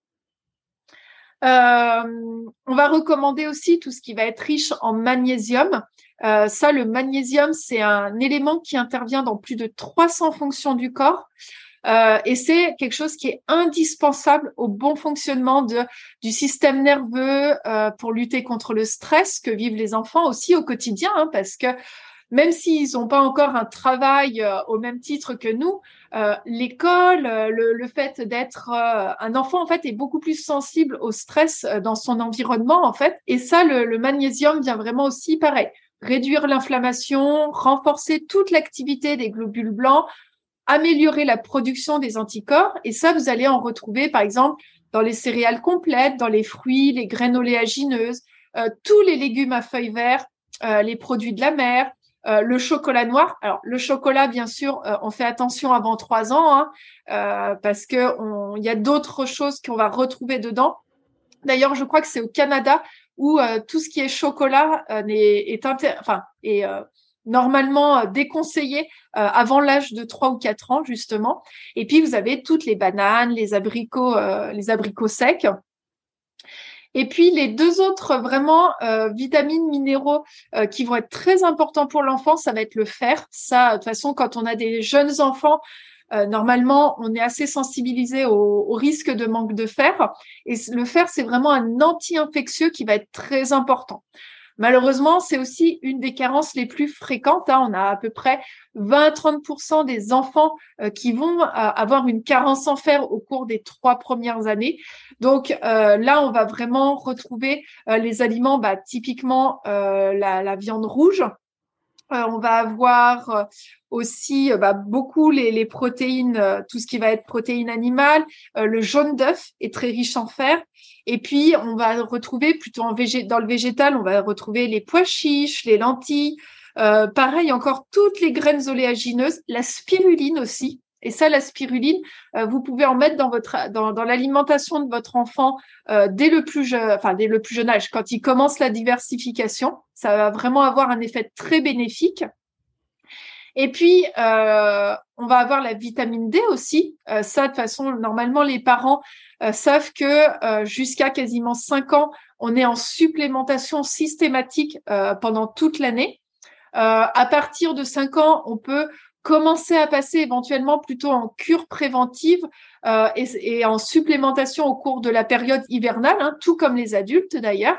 Euh, on va recommander aussi tout ce qui va être riche en magnésium. Euh, ça, le magnésium, c'est un élément qui intervient dans plus de 300 fonctions du corps. Euh, et c'est quelque chose qui est indispensable au bon fonctionnement du système nerveux pour lutter contre le stress que vivent les enfants aussi au quotidien, hein, parce que même s'ils n'ont pas encore un travail euh, au même titre que nous, euh, l'école, euh, le, fait d'être un enfant en fait est beaucoup plus sensible au stress dans son environnement en fait. Et ça, le, le magnésium vient vraiment aussi pareil, réduire l'inflammation, renforcer toute l'activité des globules blancs, améliorer la production des anticorps. Et ça, vous allez en retrouver par exemple dans les céréales complètes, dans les fruits, les graines oléagineuses, tous les légumes à feuilles vertes, les produits de la mer, euh, le chocolat noir. Alors le chocolat, bien sûr, euh, on fait attention avant trois ans hein, euh, parce que il y a d'autres choses qu'on va retrouver dedans. D'ailleurs, je crois que c'est au Canada où tout ce qui est chocolat est, est, est normalement déconseillé avant l'âge de trois ou quatre ans justement. Et puis vous avez toutes les bananes, les abricots, les abricots secs. Et puis les deux autres vraiment euh, vitamines, minéraux euh, qui vont être très importants pour l'enfant, ça va être le fer. Ça, de toute façon, quand on a des jeunes enfants, euh, normalement, on est assez sensibilisé au, au, risque de manque de fer. Et le fer, c'est vraiment un anti-infectieux qui va être très important. Malheureusement, c'est aussi une des carences les plus fréquentes. Hein. On a à peu près 20-30% des enfants euh, qui vont euh, avoir une carence en fer au cours des trois premières années. Donc euh, là, on va vraiment retrouver les aliments, bah, typiquement la, viande rouge, on va avoir euh, aussi euh, bah, beaucoup les, protéines, tout ce qui va être protéines animales. le jaune d'œuf est très riche en fer. Et puis, on va retrouver plutôt en dans le végétal, on va retrouver les pois chiches, les lentilles. pareil, encore toutes les graines oléagineuses, la spiruline aussi. Et ça, la spiruline, euh, vous pouvez en mettre dans votre dans, dans l'alimentation de votre enfant euh, dès le plus jeune, enfin dès le plus jeune âge, quand il commence la diversification, ça va vraiment avoir un effet très bénéfique. Et puis, euh, on va avoir la vitamine D aussi. ça, de façon, normalement, les parents savent que jusqu'à quasiment 5 ans, on est en supplémentation systématique pendant toute l'année. à partir de 5 ans, on peut commencer à passer éventuellement plutôt en cure préventive euh, et, en supplémentation au cours de la période hivernale, hein, tout comme les adultes d'ailleurs.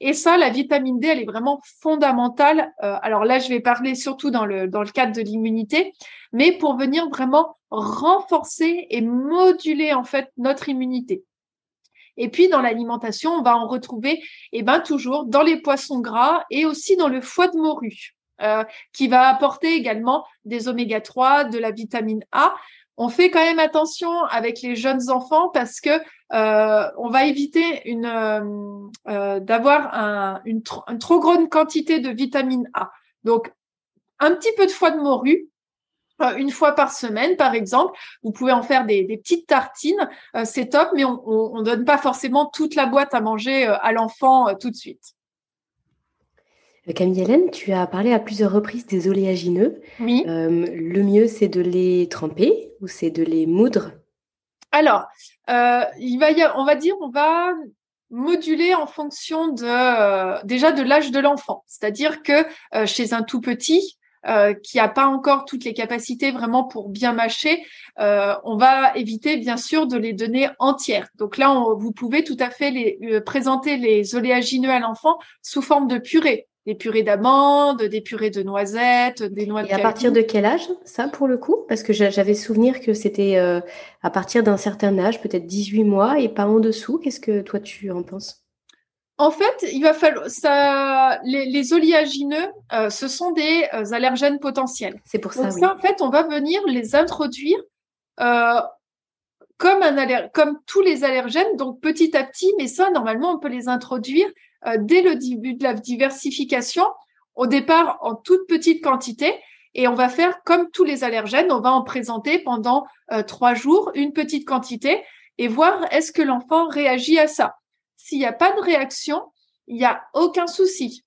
Et ça, la vitamine D, elle est vraiment fondamentale. Euh, alors là, je vais parler surtout dans le, dans le cadre de l'immunité, mais pour venir vraiment renforcer et moduler en fait notre immunité. Et puis dans l'alimentation, on va en retrouver, eh ben toujours dans les poissons gras et aussi dans le foie de morue. Euh, qui va apporter également des oméga 3, de la vitamine A. On fait quand même attention avec les jeunes enfants parce que euh, on va éviter euh, d'avoir un, une, trop grande quantité de vitamine A. Donc un petit peu de foie de morue, une fois par semaine, par exemple. Vous pouvez en faire des, des petites tartines, c'est top, mais on ne donne pas forcément toute la boîte à manger à l'enfant tout de suite. Euh, Camille Hélène, tu as parlé à plusieurs reprises des oléagineux. Oui. Euh, le mieux, c'est de les tremper ou c'est de les moudre? Alors, euh, il va y on va dire, on va moduler en fonction de déjà de l'âge de l'enfant. C'est-à-dire que chez un tout petit, qui n'a pas encore toutes les capacités vraiment pour bien mâcher, on va éviter bien sûr de les donner entières. Donc là, vous pouvez tout à fait les, présenter les oléagineux à l'enfant sous forme de purée des purées d'amandes, des purées de noisettes, des noix de Et à partir de quel âge, ça, pour le coup? Parce que j'avais souvenir que c'était euh, à partir d'un certain âge, peut-être 18 mois, et pas en dessous. Qu'est-ce que toi, tu en penses? En fait, il va falloir ça. Les, oléagineux, euh, ce sont des euh, allergènes potentiels. C'est pour ça. Donc ça, en fait, on va venir les introduire comme, tous les allergènes, donc petit à petit, mais ça, normalement, on peut les introduire euh, dès le début de la diversification, au départ en toute petite quantité, et on va faire comme tous les allergènes, on va en présenter pendant euh, trois jours une petite quantité et voir est-ce que l'enfant réagit à ça. S'il n'y a pas de réaction, il n'y a aucun souci.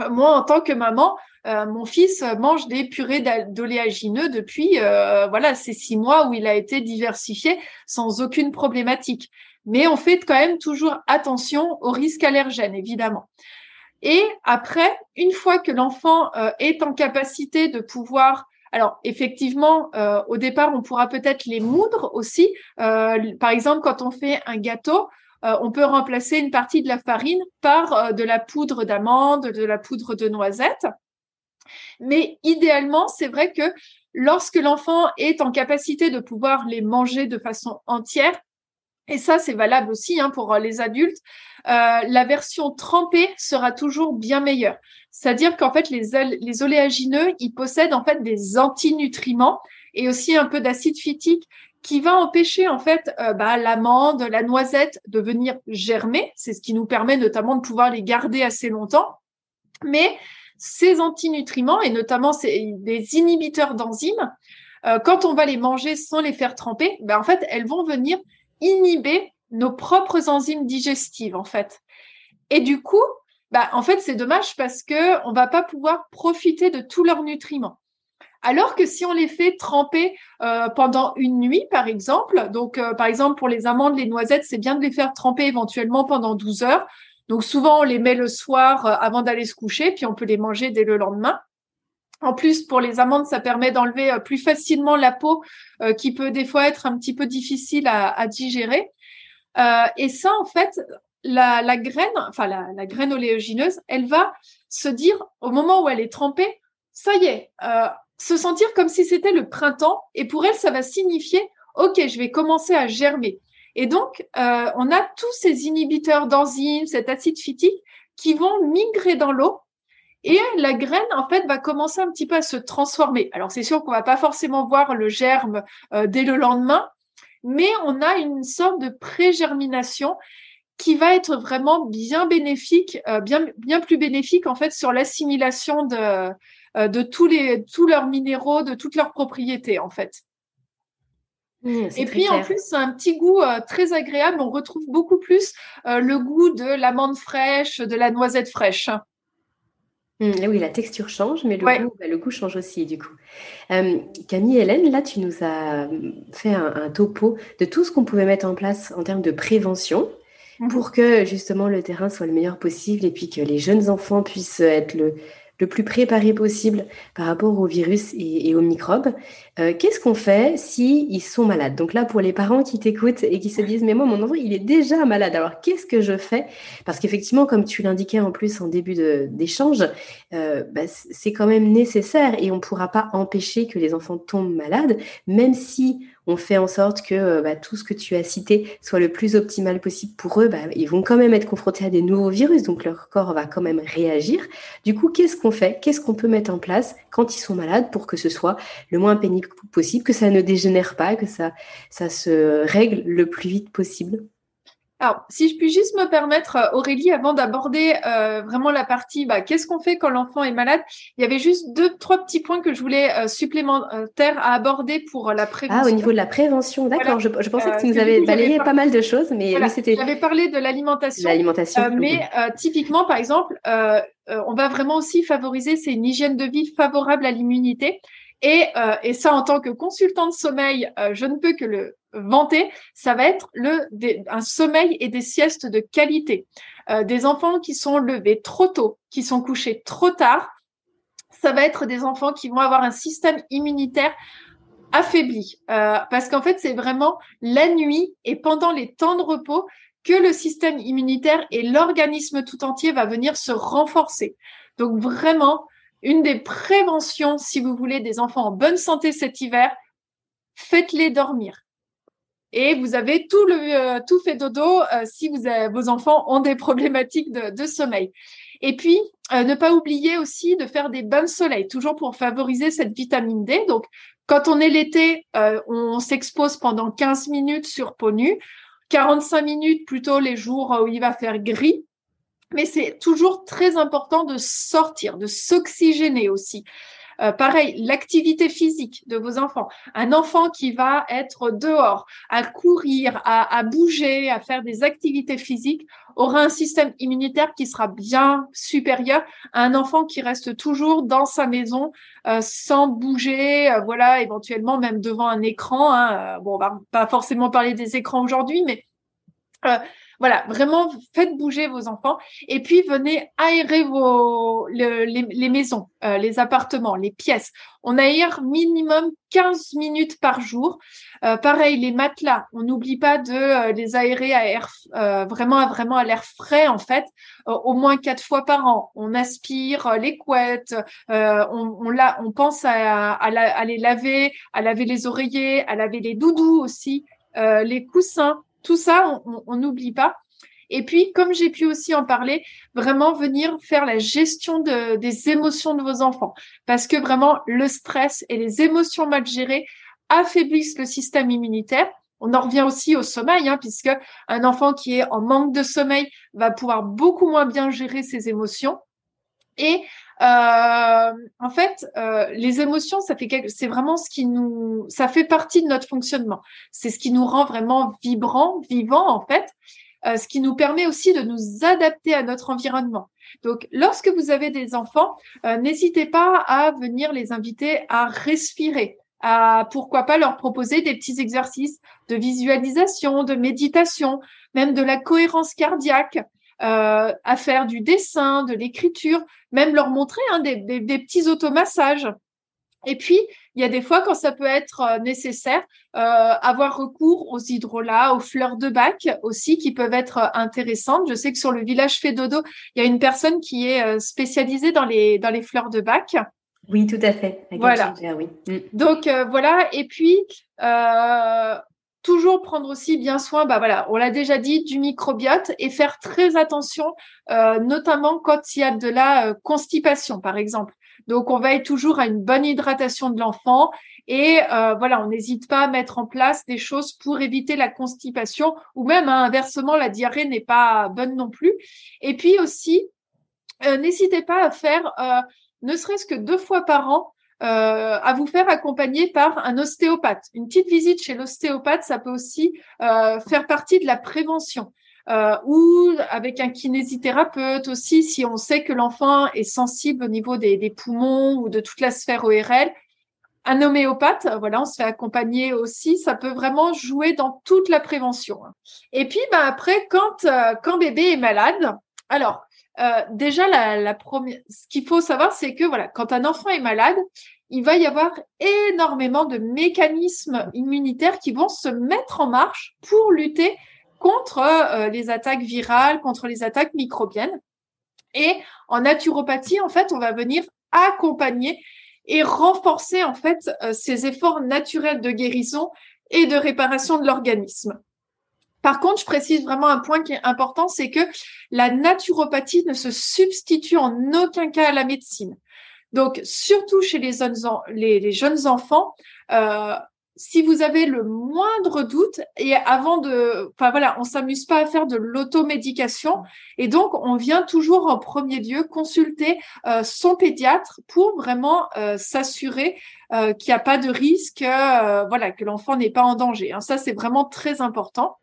Euh, moi, en tant que maman, euh, mon fils mange des purées d'oléagineux depuis euh, voilà ces six mois où il a été diversifié sans aucune problématique. Mais on fait quand même toujours attention aux risques allergènes, évidemment. Et après, une fois que l'enfant est en capacité de pouvoir alors effectivement, au départ, on pourra peut-être les moudre aussi. par exemple, quand on fait un gâteau, euh, on peut remplacer une partie de la farine par euh, de la poudre d'amande, de la poudre de noisette. Mais idéalement, c'est vrai que lorsque l'enfant est en capacité de pouvoir les manger de façon entière, et ça c'est valable aussi hein, pour euh, les adultes, la version trempée sera toujours bien meilleure. C'est-à-dire qu'en fait, les, les oléagineux, ils possèdent en fait des antinutriments et aussi un peu d'acide phytique qui va empêcher en fait euh, bah, l'amande, la noisette de venir germer. C'est ce qui nous permet notamment de pouvoir les garder assez longtemps. Mais ces antinutriments et notamment ces, des inhibiteurs d'enzymes, euh, quand on va les manger sans les faire tremper, bah, en fait, elles vont venir inhiber nos propres enzymes digestives en fait. Et du coup, bah, en fait, c'est dommage parce que on va pas pouvoir profiter de tous leurs nutriments. Alors que si on les fait tremper euh, pendant une nuit, par exemple, donc euh, par exemple pour les amandes, les noisettes, c'est bien de les faire tremper éventuellement pendant 12 heures. Donc souvent on les met le soir euh, avant d'aller se coucher, puis on peut les manger dès le lendemain. En plus, pour les amandes, ça permet d'enlever plus facilement la peau, qui peut des fois être un petit peu difficile à, digérer. et ça, en fait, la, graine, enfin la, la, graine oléagineuse, elle va se dire au moment où elle est trempée, ça y est, se sentir comme si c'était le printemps et pour elle, ça va signifier, OK, je vais commencer à germer. Et donc, euh, on a tous ces inhibiteurs d'enzymes, cet acide phytique qui vont migrer dans l'eau et la graine, en fait, va commencer un petit peu à se transformer. Alors, c'est sûr qu'on va pas forcément voir le germe euh, dès le lendemain, mais on a une sorte de pré-germination qui va être vraiment bien bénéfique, euh, bien, bien plus bénéfique, en fait, sur l'assimilation de, de tous, les, tous leurs minéraux, de toutes leurs propriétés en fait. Mmh, et puis en plus, c'est un petit goût euh, très agréable. On retrouve beaucoup plus euh, le goût de l'amande fraîche, de la noisette fraîche. Mmh, oui, la texture change, mais le, goût, bah, le goût change aussi du coup. Camille Hélène, là, tu nous as fait un, topo de tout ce qu'on pouvait mettre en place en termes de prévention mmh. pour que justement le terrain soit le meilleur possible et puis que les jeunes enfants puissent être le, le plus préparé possible par rapport au virus et, aux microbes. Euh, qu'est-ce qu'on fait si sont malades? Donc là, pour les parents qui t'écoutent et qui se disent, mais moi, mon enfant, il est déjà malade. Alors, qu'est-ce que je fais? Parce qu'effectivement, comme tu l'indiquais en plus en début d'échange, euh, bah, c'est quand même nécessaire et on ne pourra pas empêcher que les enfants tombent malades, même si on fait en sorte que euh, bah, tout ce que tu as cité soit le plus optimal possible pour eux, bah, ils vont quand même être confrontés à des nouveaux virus, donc leur corps va quand même réagir. Du coup, qu'est-ce qu'on fait? Qu'est-ce qu'on peut mettre en place quand ils sont malades pour que ce soit le moins pénible possible, que ça ne dégénère pas, que ça, ça se règle le plus vite possible? Alors, si je puis juste me permettre, euh, Aurélie, avant d'aborder euh, vraiment la partie, bah, qu'est-ce qu'on fait quand l'enfant est malade Il y avait juste deux, trois petits points que je voulais euh, supplémentaires à aborder pour la prévention. Ah, au niveau de la prévention, d'accord. Je, pensais que tu nous avais balayé pas mal de choses, mais c'était. J'avais parlé de l'alimentation. L'alimentation. mais typiquement, par exemple, on va vraiment aussi favoriser, c'est une hygiène de vie favorable à l'immunité. Et, et, ça, en tant que consultant de sommeil, je ne peux que le vanter, ça va être le, un sommeil et des siestes de qualité. Euh, des enfants qui sont levés trop tôt, qui sont couchés trop tard, ça va être des enfants qui vont avoir un système immunitaire affaibli. Euh, parce qu'en fait, c'est vraiment la nuit et pendant les temps de repos que le système immunitaire et l'organisme tout entier va venir se renforcer. Donc vraiment, une des préventions, si vous voulez, des enfants en bonne santé cet hiver, faites-les dormir et vous avez tout euh, fait dodo euh, si vos enfants ont des problématiques de, sommeil. Et puis ne pas oublier aussi de faire des bains de soleil, toujours pour favoriser cette vitamine D. Donc, quand on est l'été, on s'expose pendant 15 minutes sur peau nue, 45 minutes plutôt les jours où il va faire gris. Mais c'est toujours très important de sortir, de s'oxygéner aussi. Euh, pareil, l'activité physique de vos enfants. Un enfant qui va être dehors, à courir, à, bouger, à faire des activités physiques, aura un système immunitaire qui sera bien supérieur à un enfant qui reste toujours dans sa maison euh, sans bouger, euh, voilà, éventuellement même devant un écran. Hein. Bon, on va pas forcément parler des écrans aujourd'hui, mais voilà, vraiment, faites bouger vos enfants et puis venez aérer vos, les, maisons, euh, les appartements, les pièces. On aère minimum 15 minutes par jour. Euh, pareil, les matelas, on n'oublie pas de euh, les aérer à air, vraiment, vraiment à l'air frais en fait, au moins quatre fois par an. On aspire les couettes, on, la, on pense à, à, les laver, à laver les oreillers, à laver les doudous aussi, les coussins tout ça, on n'oublie pas. Et puis, comme j'ai pu aussi en parler, vraiment venir faire la gestion des émotions de vos enfants. Parce que vraiment, le stress et les émotions mal gérées affaiblissent le système immunitaire. On en revient aussi au sommeil, hein, puisque un enfant qui est en manque de sommeil va pouvoir beaucoup moins bien gérer ses émotions. Et euh, en fait, euh, les émotions, ça fait c'est vraiment ce qui nous, ça fait partie de notre fonctionnement. C'est ce qui nous rend vraiment vibrant, vivant en fait. Euh, ce qui nous permet aussi de nous adapter à notre environnement. Donc, lorsque vous avez des enfants, n'hésitez pas à venir les inviter à respirer, à pourquoi pas leur proposer des petits exercices de visualisation, de méditation, même de la cohérence cardiaque. Euh, à faire du dessin, de l'écriture, même leur montrer hein, des, des, petits automassages. Et puis, il y a des fois quand ça peut être euh, nécessaire, euh, avoir recours aux hydrolats, aux fleurs de bac aussi qui peuvent être intéressantes. Je sais que sur le village Fédodo, il y a une personne qui est spécialisée dans les, dans les fleurs de bac. Oui, tout à fait. Voilà. oui. Mm. Donc voilà. Et puis toujours prendre aussi bien soin, bah voilà, on l'a déjà dit, du microbiote et faire très attention, euh, notamment quand il y a de la euh, constipation, par exemple. Donc, on veille toujours à une bonne hydratation de l'enfant et euh, voilà, on n'hésite pas à mettre en place des choses pour éviter la constipation ou même hein, inversement, la diarrhée n'est pas bonne non plus. Et puis aussi, n'hésitez pas à faire ne serait-ce que deux fois par an euh, à vous faire accompagner par un ostéopathe. Une petite visite chez l'ostéopathe, ça peut aussi euh, faire partie de la prévention. Euh, ou avec un kinésithérapeute aussi, si on sait que l'enfant est sensible au niveau des, des, poumons ou de toute la sphère ORL. Un homéopathe, voilà, on se fait accompagner aussi. Ça peut vraiment jouer dans toute la prévention. Et puis, ben après, quand euh, quand bébé est malade, alors euh, déjà, la, première, ce qu'il faut savoir, c'est que voilà, quand un enfant est malade, il va y avoir énormément de mécanismes immunitaires qui vont se mettre en marche pour lutter contre euh, les attaques virales, contre les attaques microbiennes. Et en naturopathie, en fait, on va venir accompagner et renforcer en fait euh, ces efforts naturels de guérison et de réparation de l'organisme. Par contre, je précise vraiment un point qui est important, c'est que la naturopathie ne se substitue en aucun cas à la médecine. Donc, surtout chez les jeunes, enfants, euh, si vous avez le moindre doute, et avant de, enfin voilà, on s'amuse pas à faire de l'automédication, et donc on vient toujours en premier lieu consulter euh, son pédiatre pour vraiment euh, s'assurer qu'il n'y a pas de risque, voilà, que l'enfant n'est pas en danger. Hein. Ça, c'est vraiment très important.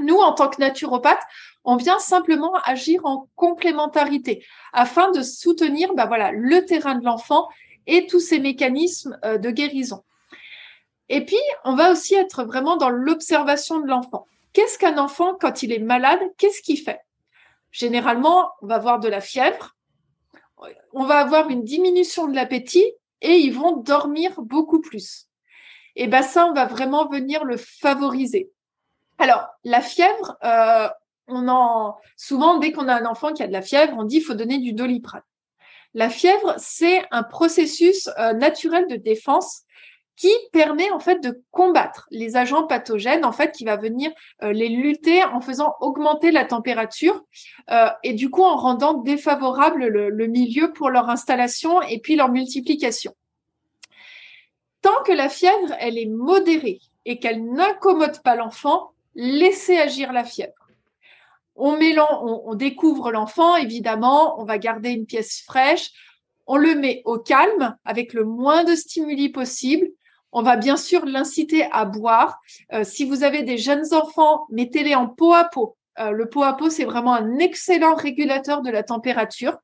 Nous, en tant que naturopathe, on vient simplement agir en complémentarité afin de soutenir bah voilà, le terrain de l'enfant et tous ces mécanismes euh, de guérison. Et puis, on va aussi être vraiment dans l'observation de l'enfant. Qu'est-ce qu'un enfant, quand il est malade, qu'est-ce qu'il fait? Généralement, on va avoir de la fièvre, on va avoir une diminution de l'appétit et ils vont dormir beaucoup plus. Et bien ça, on va vraiment venir le favoriser. Alors, la fièvre, euh, on en souvent dès qu'on a un enfant qui a de la fièvre, on dit qu'il faut donner du doliprane. La fièvre, c'est un processus euh, naturel de défense qui permet en fait de combattre les agents pathogènes, en fait, qui va venir euh, les lutter en faisant augmenter la température et du coup en rendant défavorable le, milieu pour leur installation et puis leur multiplication. Tant que la fièvre, elle est modérée et qu'elle n'incommode pas l'enfant, laissez agir la fièvre. On, on, on découvre l'enfant, évidemment, on va garder une pièce fraîche, on le met au calme avec le moins de stimuli possible. On va bien sûr l'inciter à boire. Euh, si vous avez des jeunes enfants, mettez-les en pot à pot. Euh, le pot à pot, c'est vraiment un excellent régulateur de la température.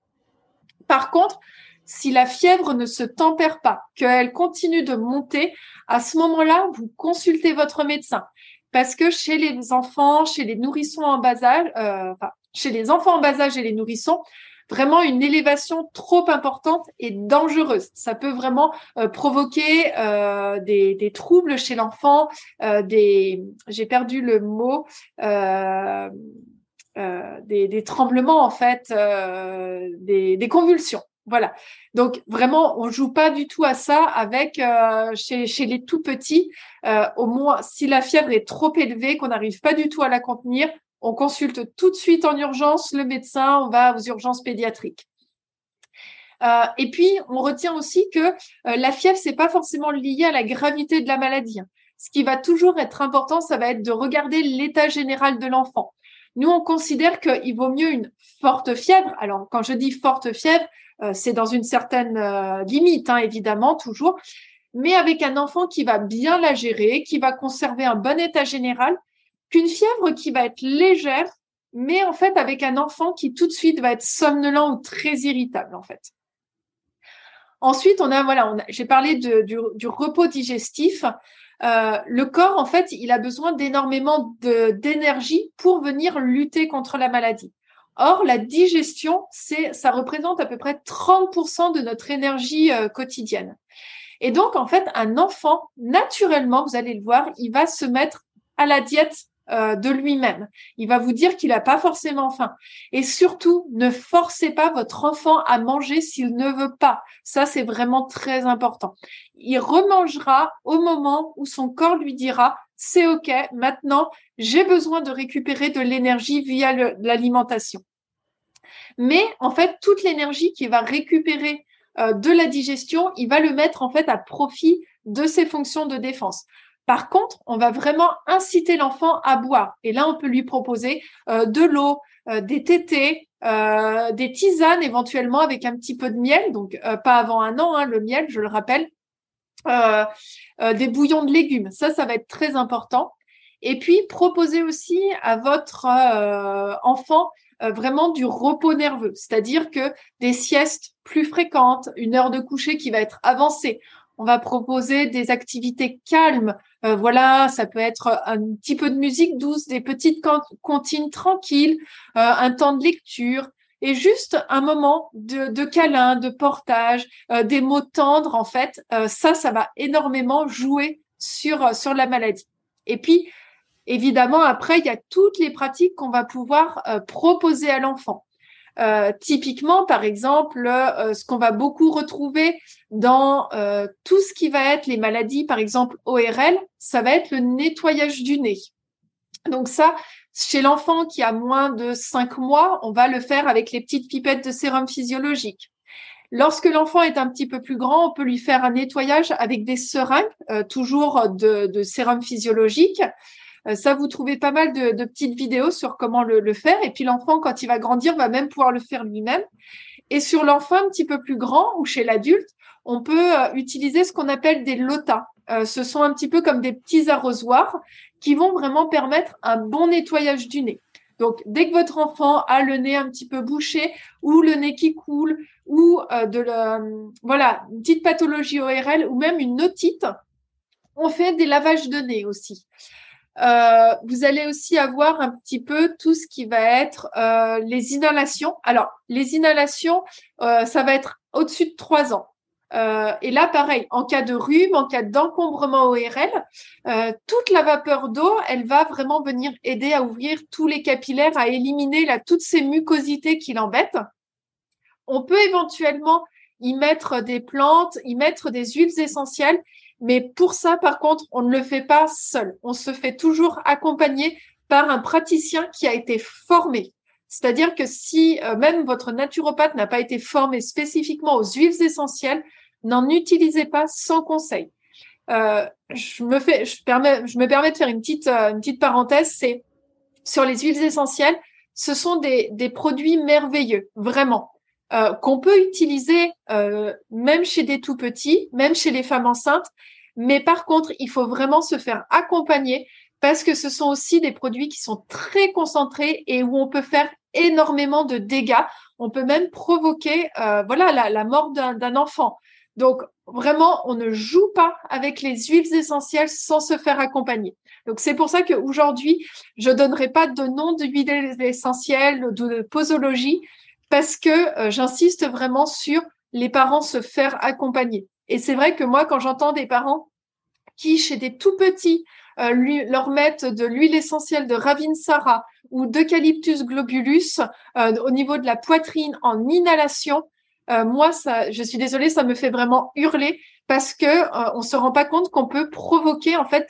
Par contre, si la fièvre ne se tempère pas, qu'elle continue de monter, à ce moment-là, vous consultez votre médecin. Parce que chez les enfants, chez les nourrissons en bas âge, euh, chez les enfants en bas âge et les nourrissons, vraiment une élévation trop importante et dangereuse. Ça peut vraiment euh, provoquer euh, des, des, troubles chez l'enfant, euh, des, j'ai perdu le mot, euh, euh, des, des, tremblements en fait, des, des, convulsions. Voilà. Donc vraiment, on joue pas du tout à ça avec chez, chez, les tout petits. au moins, si la fièvre est trop élevée, qu'on n'arrive pas du tout à la contenir, on consulte tout de suite en urgence le médecin, on va aux urgences pédiatriques. Euh, et puis, on retient aussi que euh, la fièvre, c'est pas forcément lié à la gravité de la maladie. Ce qui va toujours être important, ça va être de regarder l'état général de l'enfant. Nous, on considère qu'il vaut mieux une forte fièvre. Alors, quand je dis forte fièvre, euh, c'est dans une certaine limite, hein, évidemment, toujours. Mais avec un enfant qui va bien la gérer, qui va conserver un bon état général qu'une fièvre qui va être légère, mais en fait avec un enfant qui tout de suite va être somnolent ou très irritable en fait. Ensuite, on a voilà, j'ai parlé du, repos digestif. Euh, le corps, en fait, il a besoin d'énormément d'énergie pour venir lutter contre la maladie. Or, la digestion, c'est, ça représente à peu près 30% de notre énergie euh, quotidienne. Et donc, en fait, un enfant, naturellement, vous allez le voir, il va se mettre à la diète euh, de lui-même. Il va vous dire qu'il n'a pas forcément faim. Et surtout, ne forcez pas votre enfant à manger s'il ne veut pas. Ça, c'est vraiment très important. Il remangera au moment où son corps lui dira, c'est OK, maintenant, j'ai besoin de récupérer de l'énergie via l'alimentation. Mais en fait, toute l'énergie qu'il va récupérer euh, de la digestion, il va le mettre en fait à profit de ses fonctions de défense. Par contre, on va vraiment inciter l'enfant à boire. Et là, on peut lui proposer euh, de l'eau, euh, des tétés, des tisanes éventuellement avec un petit peu de miel. Donc, pas avant un an, hein, le miel, je le rappelle. Des bouillons de légumes. Ça, ça va être très important. Et puis, proposer aussi à votre enfant vraiment du repos nerveux, c'est-à-dire que des siestes plus fréquentes, une heure de coucher qui va être avancée. On va proposer des activités calmes euh, voilà, ça peut être un petit peu de musique douce, des petites comptines tranquilles, euh, un temps de lecture et juste un moment de, de câlin, de portage, euh, des mots tendres en fait. ça, ça va énormément jouer sur sur la maladie. Et puis, évidemment, après, il y a toutes les pratiques qu'on va pouvoir proposer à l'enfant. Euh, typiquement, par exemple, euh, ce qu'on va beaucoup retrouver dans euh, tout ce qui va être les maladies, par exemple ORL, ça va être le nettoyage du nez. Donc ça, chez l'enfant qui a moins de 5 mois, on va le faire avec les petites pipettes de sérum physiologique. Lorsque l'enfant est un petit peu plus grand, on peut lui faire un nettoyage avec des seringues, toujours de, de sérum physiologique. Euh, ça, vous trouvez pas mal de, petites vidéos sur comment le, faire. Et puis l'enfant, quand il va grandir, va même pouvoir le faire lui-même. Et sur l'enfant un petit peu plus grand ou chez l'adulte, on peut euh, utiliser ce qu'on appelle des lotas. Euh, ce sont un petit peu comme des petits arrosoirs qui vont vraiment permettre un bon nettoyage du nez. Donc, dès que votre enfant a le nez un petit peu bouché ou le nez qui coule ou de la, voilà, une petite pathologie ORL ou même une otite, on fait des lavages de nez aussi. Euh, vous allez aussi avoir un petit peu tout ce qui va être euh, les inhalations. Alors, les inhalations, euh, ça va être au-dessus de trois ans. Et là, pareil, en cas de rhume, en cas d'encombrement ORL, toute la vapeur d'eau, elle va vraiment venir aider à ouvrir tous les capillaires, à éliminer là, toutes ces mucosités qui l'embêtent. On peut éventuellement y mettre des plantes, y mettre des huiles essentielles. Mais pour ça, par contre, on ne le fait pas seul. On se fait toujours accompagner par un praticien qui a été formé. C'est-à-dire que si euh, même votre naturopathe n'a pas été formé spécifiquement aux huiles essentielles, n'en utilisez pas sans conseil. Euh, je me permets, de faire une petite, euh, une petite parenthèse. C'est sur les huiles essentielles. Ce sont des, produits merveilleux, vraiment, qu'on peut utiliser même chez des tout petits, même chez les femmes enceintes. Mais par contre, il faut vraiment se faire accompagner parce que ce sont aussi des produits qui sont très concentrés et où on peut faire énormément de dégâts. On peut même provoquer, euh, voilà, la, la mort d'un enfant. Donc, vraiment, on ne joue pas avec les huiles essentielles sans se faire accompagner. Donc, c'est pour ça qu'aujourd'hui, je donnerai pas de nom d'huile essentielle, de posologie, parce que euh, j'insiste vraiment sur les parents se faire accompagner. Et c'est vrai que moi, quand j'entends des parents qui, chez des tout petits, euh, lui, leur mettent de l'huile essentielle de Ravinsara ou d'Eucalyptus globulus euh, au niveau de la poitrine en inhalation, euh, moi, ça, je suis désolée, ça me fait vraiment hurler parce que euh, on se rend pas compte qu'on peut provoquer en fait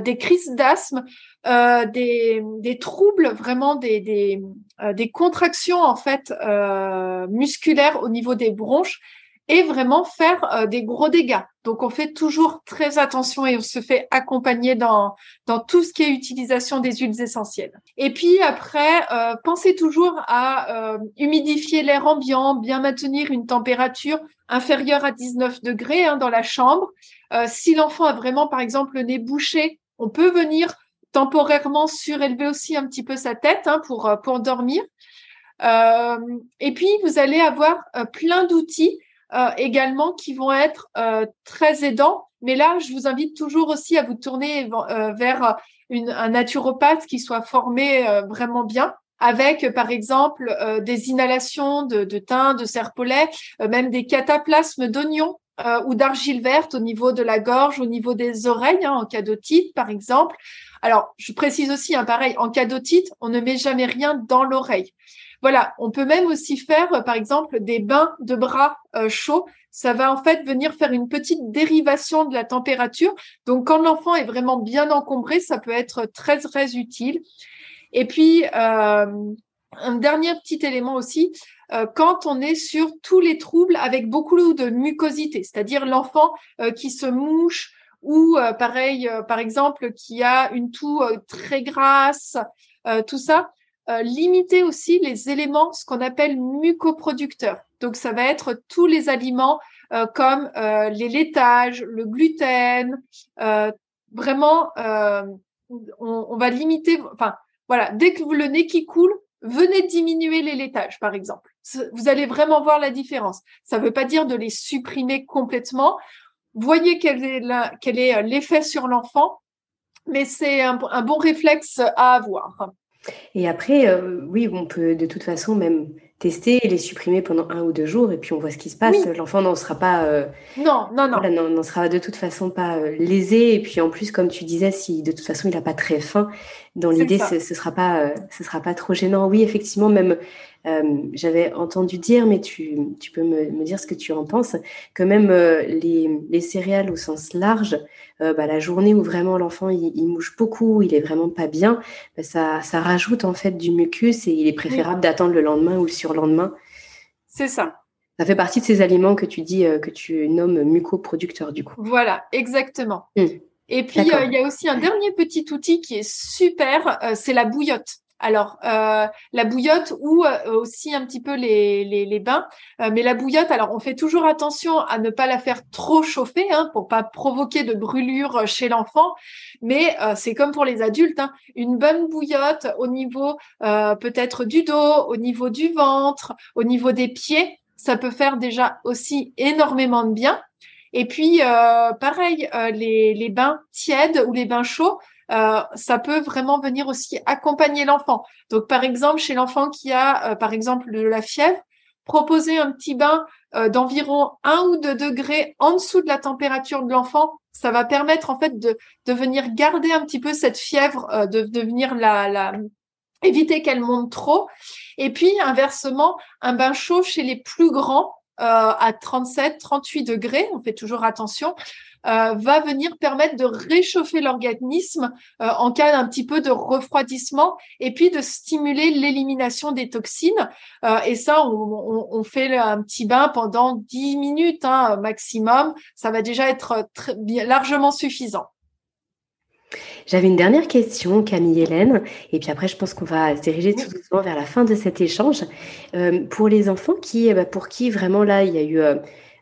des crises d'asthme, des, des, troubles, vraiment des, des, des contractions en fait musculaires au niveau des bronches et vraiment faire euh, des gros dégâts. Donc on fait toujours très attention et on se fait accompagner dans, dans tout ce qui est utilisation des huiles essentielles. Et puis après, euh, pensez toujours à euh, humidifier l'air ambiant, bien maintenir une température inférieure à 19 degrés hein, dans la chambre. si l'enfant a vraiment par exemple le nez bouché, on peut venir temporairement surélever aussi un petit peu sa tête hein, pour, pour dormir. et puis, vous allez avoir plein d'outils euh, également qui vont être euh, très aidants. Mais là, je vous invite toujours aussi à vous tourner euh, vers un naturopathe qui soit formé vraiment bien avec par exemple des inhalations de, de thym, de serpolet, même des cataplasmes d'oignons ou d'argile verte au niveau de la gorge, au niveau des oreilles, hein, en cas d'otite par exemple. Alors, je précise aussi, hein, pareil, en cas d'otite, on ne met jamais rien dans l'oreille. Voilà, on peut même aussi faire, euh, par exemple, des bains de bras euh, chauds. Ça va en fait venir faire une petite dérivation de la température. Donc, quand l'enfant est vraiment bien encombré, ça peut être très, très utile. Et puis, euh, un dernier petit élément aussi, quand on est sur tous les troubles avec beaucoup de mucosité, c'est-à-dire l'enfant qui se mouche ou pareil, par exemple, qui a une toux très grasse, tout ça, euh, limiter aussi les éléments, ce qu'on appelle mucoproducteurs. Donc, ça va être tous les aliments euh, comme euh, les laitages, le gluten. vraiment, on, on, va limiter. Enfin, voilà, dès que vous le nez qui coule, venez diminuer les laitages, par exemple. Vous allez vraiment voir la différence. Ça ne veut pas dire de les supprimer complètement. Voyez quel est, l'effet sur l'enfant, mais c'est un bon réflexe à avoir. Et après, euh, oui, on peut de toute façon même tester et les supprimer pendant un ou deux jours et puis on voit ce qui se passe. L'enfant n'en sera pas. Euh, non, non, non. n'en sera de toute façon pas euh, lésé. Et puis en plus, comme tu disais, si de toute façon il n'a pas très faim, dans l'idée, ce, ce sera pas, ce sera pas trop gênant. Oui, effectivement, même j'avais entendu dire, mais tu, tu peux me, me, dire ce que tu en penses, que même les, les céréales au sens large euh, bah, la journée où vraiment l'enfant il, il, mouche beaucoup, il est vraiment pas bien, bah, ça, ça rajoute en fait du mucus et il est préférable d'attendre le lendemain ou le surlendemain. C'est ça. Ça fait partie de ces aliments que tu dis euh, que tu nommes mucoproducteurs du coup. Voilà, exactement. Mmh. Et puis euh, il y a aussi un dernier petit outil qui est super, c'est la bouillotte. Alors, euh, la bouillotte ou euh, aussi un petit peu les, les, bains. Euh, mais la bouillotte, alors on fait toujours attention à ne pas la faire trop chauffer hein, pour pas provoquer de brûlure chez l'enfant. Mais c'est comme pour les adultes, hein, une bonne bouillotte au niveau peut-être du dos, au niveau du ventre, au niveau des pieds, ça peut faire déjà aussi énormément de bien. Et puis, pareil, les, les bains tièdes ou les bains chauds, euh, ça peut vraiment venir aussi accompagner l'enfant. Donc, par exemple, chez l'enfant qui a, euh, par exemple, de la fièvre, proposer un petit bain euh, d'environ 1 ou 2 degrés en dessous de la température de l'enfant, ça va permettre en fait de, venir garder un petit peu cette fièvre, de, de venir la, la éviter qu'elle monte trop. Et puis, inversement, un bain chaud chez les plus grands, à 37, 38 degrés, on fait toujours attention, euh, va venir permettre de réchauffer l'organisme euh, en cas d'un petit peu de refroidissement et puis de stimuler l'élimination des toxines. Euh, et ça, on, fait un petit bain pendant 10 minutes hein, maximum. Ça va déjà être largement suffisant. J'avais une dernière question, Camille Hélène, et puis après, je pense qu'on va se diriger tout doucement vers la fin de cet échange. Euh, pour les enfants qui, bah, pour qui vraiment là, il y a eu euh,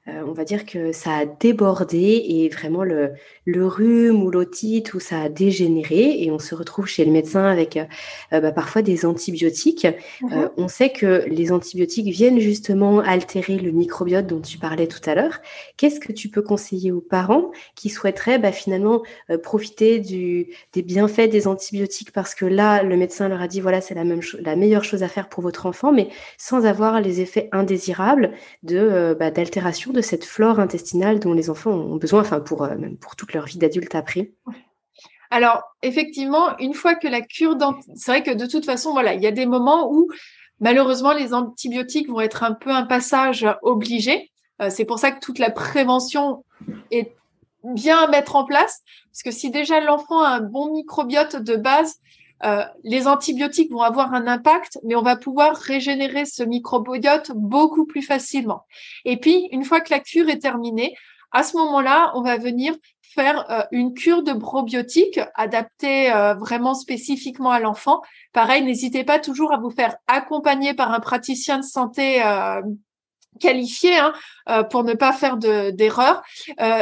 on va dire que ça a débordé et vraiment le, le rhume ou l'otite où ça a dégénéré et on se retrouve chez le médecin avec euh, euh, bah, parfois des antibiotiques. Mmh on sait que les antibiotiques viennent justement altérer le microbiote dont tu parlais tout à l'heure. Qu'est-ce que tu peux conseiller aux parents qui souhaiteraient bah, finalement profiter du, des bienfaits des antibiotiques? Parce que là, le médecin leur a dit voilà, c'est la, même la meilleure chose à faire pour votre enfant, mais sans avoir les effets indésirables de bah, d'altération de cette flore intestinale dont les enfants ont besoin, enfin pour, euh, même pour toute leur vie d'adulte après Alors, effectivement, une fois que la cure c'est vrai que de toute façon, voilà, il y a des moments où malheureusement les antibiotiques vont être un peu un passage obligé. Euh, c'est pour ça que toute la prévention est bien à mettre en place, parce que si déjà l'enfant a un bon microbiote de base, euh, les antibiotiques vont avoir un impact, mais on va pouvoir régénérer ce microbiote beaucoup plus facilement. Et puis, une fois que la cure est terminée, à ce moment-là, on va venir faire euh, une cure de probiotiques adaptée euh, vraiment spécifiquement à l'enfant. Pareil, n'hésitez pas toujours à vous faire accompagner par un praticien de santé qualifié hein, pour ne pas faire d'erreur.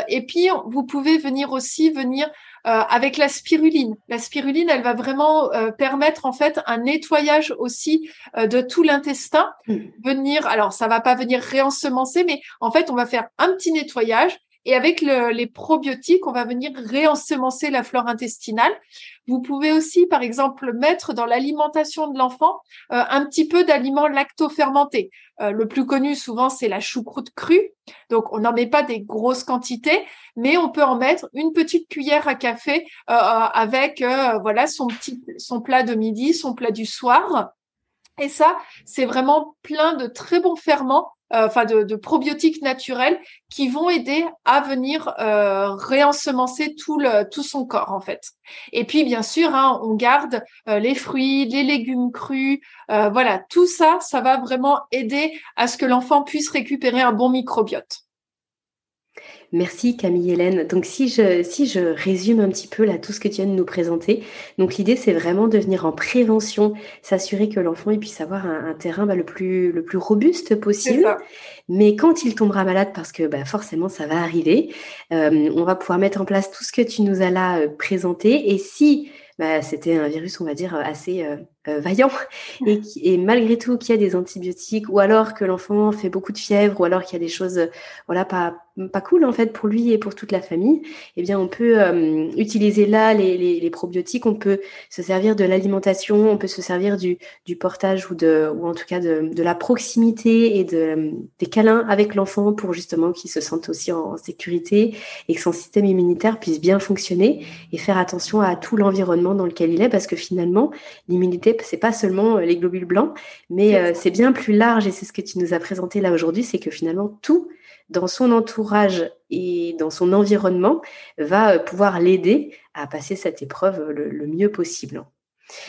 et puis, vous pouvez venir aussi venir euh, avec la spiruline. La spiruline, elle va vraiment euh, permettre en fait un nettoyage aussi euh, de tout l'intestin. Hmm. Venir, alors ça va pas venir réensemencer, mais en fait on va faire un petit nettoyage et avec les probiotiques, on va venir réensemencer la flore intestinale. Vous pouvez aussi, par exemple, mettre dans l'alimentation de l'enfant euh, un petit peu d'aliments lactofermentés. Euh, le plus connu souvent, c'est la choucroute crue. Donc, on n'en met pas des grosses quantités, mais on peut en mettre une petite cuillère à café euh, avec voilà son petit son plat de midi, son plat du soir. Et ça, c'est vraiment plein de très bons ferments euh, enfin de, probiotiques naturels qui vont aider à venir euh, réensemencer tout le tout son corps en fait. Et puis bien sûr, hein, on garde euh, les fruits, les légumes crus, voilà, tout ça, ça va vraiment aider à ce que l'enfant puisse récupérer un bon microbiote. Merci Camille Hélène. Donc si je, si je résume un petit peu là tout ce que tu viens de nous présenter, donc l'idée c'est vraiment de venir en prévention, s'assurer que l'enfant puisse avoir un, terrain bah, le, plus, le plus robuste possible. Mais quand il tombera malade, parce que bah, forcément ça va arriver, euh, on va pouvoir mettre en place tout ce que tu nous as là euh, présenté. Et si bah, c'était un virus, on va dire, assez euh, euh, vaillant et, et, malgré tout qu'il y a des antibiotiques ou alors que l'enfant fait beaucoup de fièvre ou alors qu'il y a des choses voilà pas pas cool en fait pour lui et pour toute la famille eh bien on peut euh, utiliser là les, probiotiques. On peut se servir de l'alimentation on peut se servir du, portage ou de ou en tout cas de, la proximité et de des câlins avec l'enfant pour justement qu'il se sente aussi en, sécurité et que son système immunitaire puisse bien fonctionner et faire attention à tout l'environnement dans lequel il est parce que finalement l'immunité c'est pas seulement euh, les globules blancs, mais euh, c'est bien plus large et c'est ce que tu nous as présenté là aujourd'hui, c'est que finalement tout dans son entourage et dans son environnement va euh, pouvoir l'aider à passer cette épreuve le, mieux possible.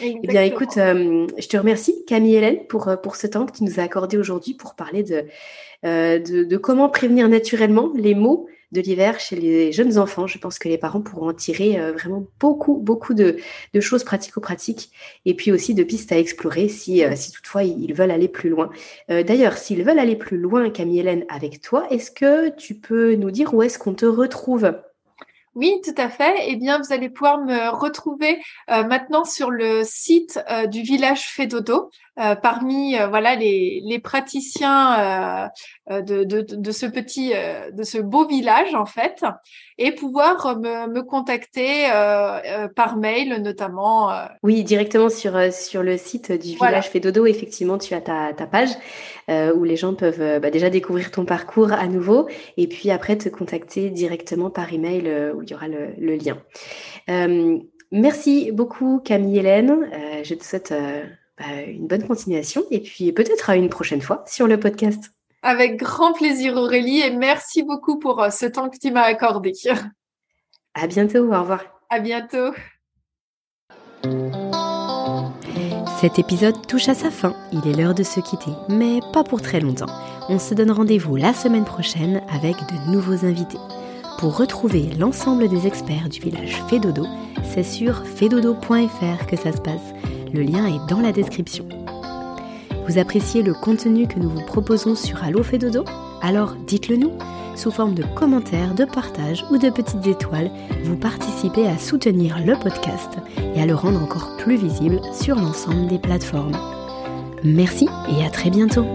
Eh bien, écoute, je te remercie, Camille Hélène, pour, pour ce temps que tu nous as accordé aujourd'hui pour parler de, de, de, comment prévenir naturellement les maux de l'hiver chez les jeunes enfants. Je pense que les parents pourront en tirer euh, vraiment beaucoup, beaucoup de, choses pratico-pratiques et puis aussi de pistes à explorer si, euh, si toutefois ils veulent aller plus loin. Euh, d'ailleurs, s'ils veulent aller plus loin, Camille Hélène, avec toi, est-ce que tu peux nous dire où est-ce qu'on te retrouve? Oui, tout à fait. Eh bien, vous allez pouvoir me retrouver maintenant sur le site du village Fédodo. Euh, parmi euh, voilà les, les praticiens euh, de, de, de, ce petit de ce beau village en fait et pouvoir me, me contacter par mail notamment oui directement sur sur le site du village fait dodo effectivement tu as ta, ta page où les gens peuvent bah, déjà découvrir ton parcours à nouveau et puis après te contacter directement par email où il y aura le, le lien. Merci beaucoup Camille Hélène. je te souhaite bah, une bonne continuation et puis peut-être à une prochaine fois sur le podcast. Avec grand plaisir Aurélie et merci beaucoup pour ce temps que tu m'as accordé. À bientôt, au revoir. À bientôt. Cet épisode touche à sa fin, il est l'heure de se quitter, mais pas pour très longtemps. On se donne rendez-vous la semaine prochaine avec de nouveaux invités. Pour retrouver l'ensemble des experts du village Fédodo, c'est sur fedodo.fr que ça se passe. Le lien est dans la description. Vous appréciez le contenu que nous vous proposons sur Allo Fédodo Alors dites-le nous sous forme de commentaires, de partages ou de petites étoiles, vous participez à soutenir le podcast et à le rendre encore plus visible sur l'ensemble des plateformes. Merci et à très bientôt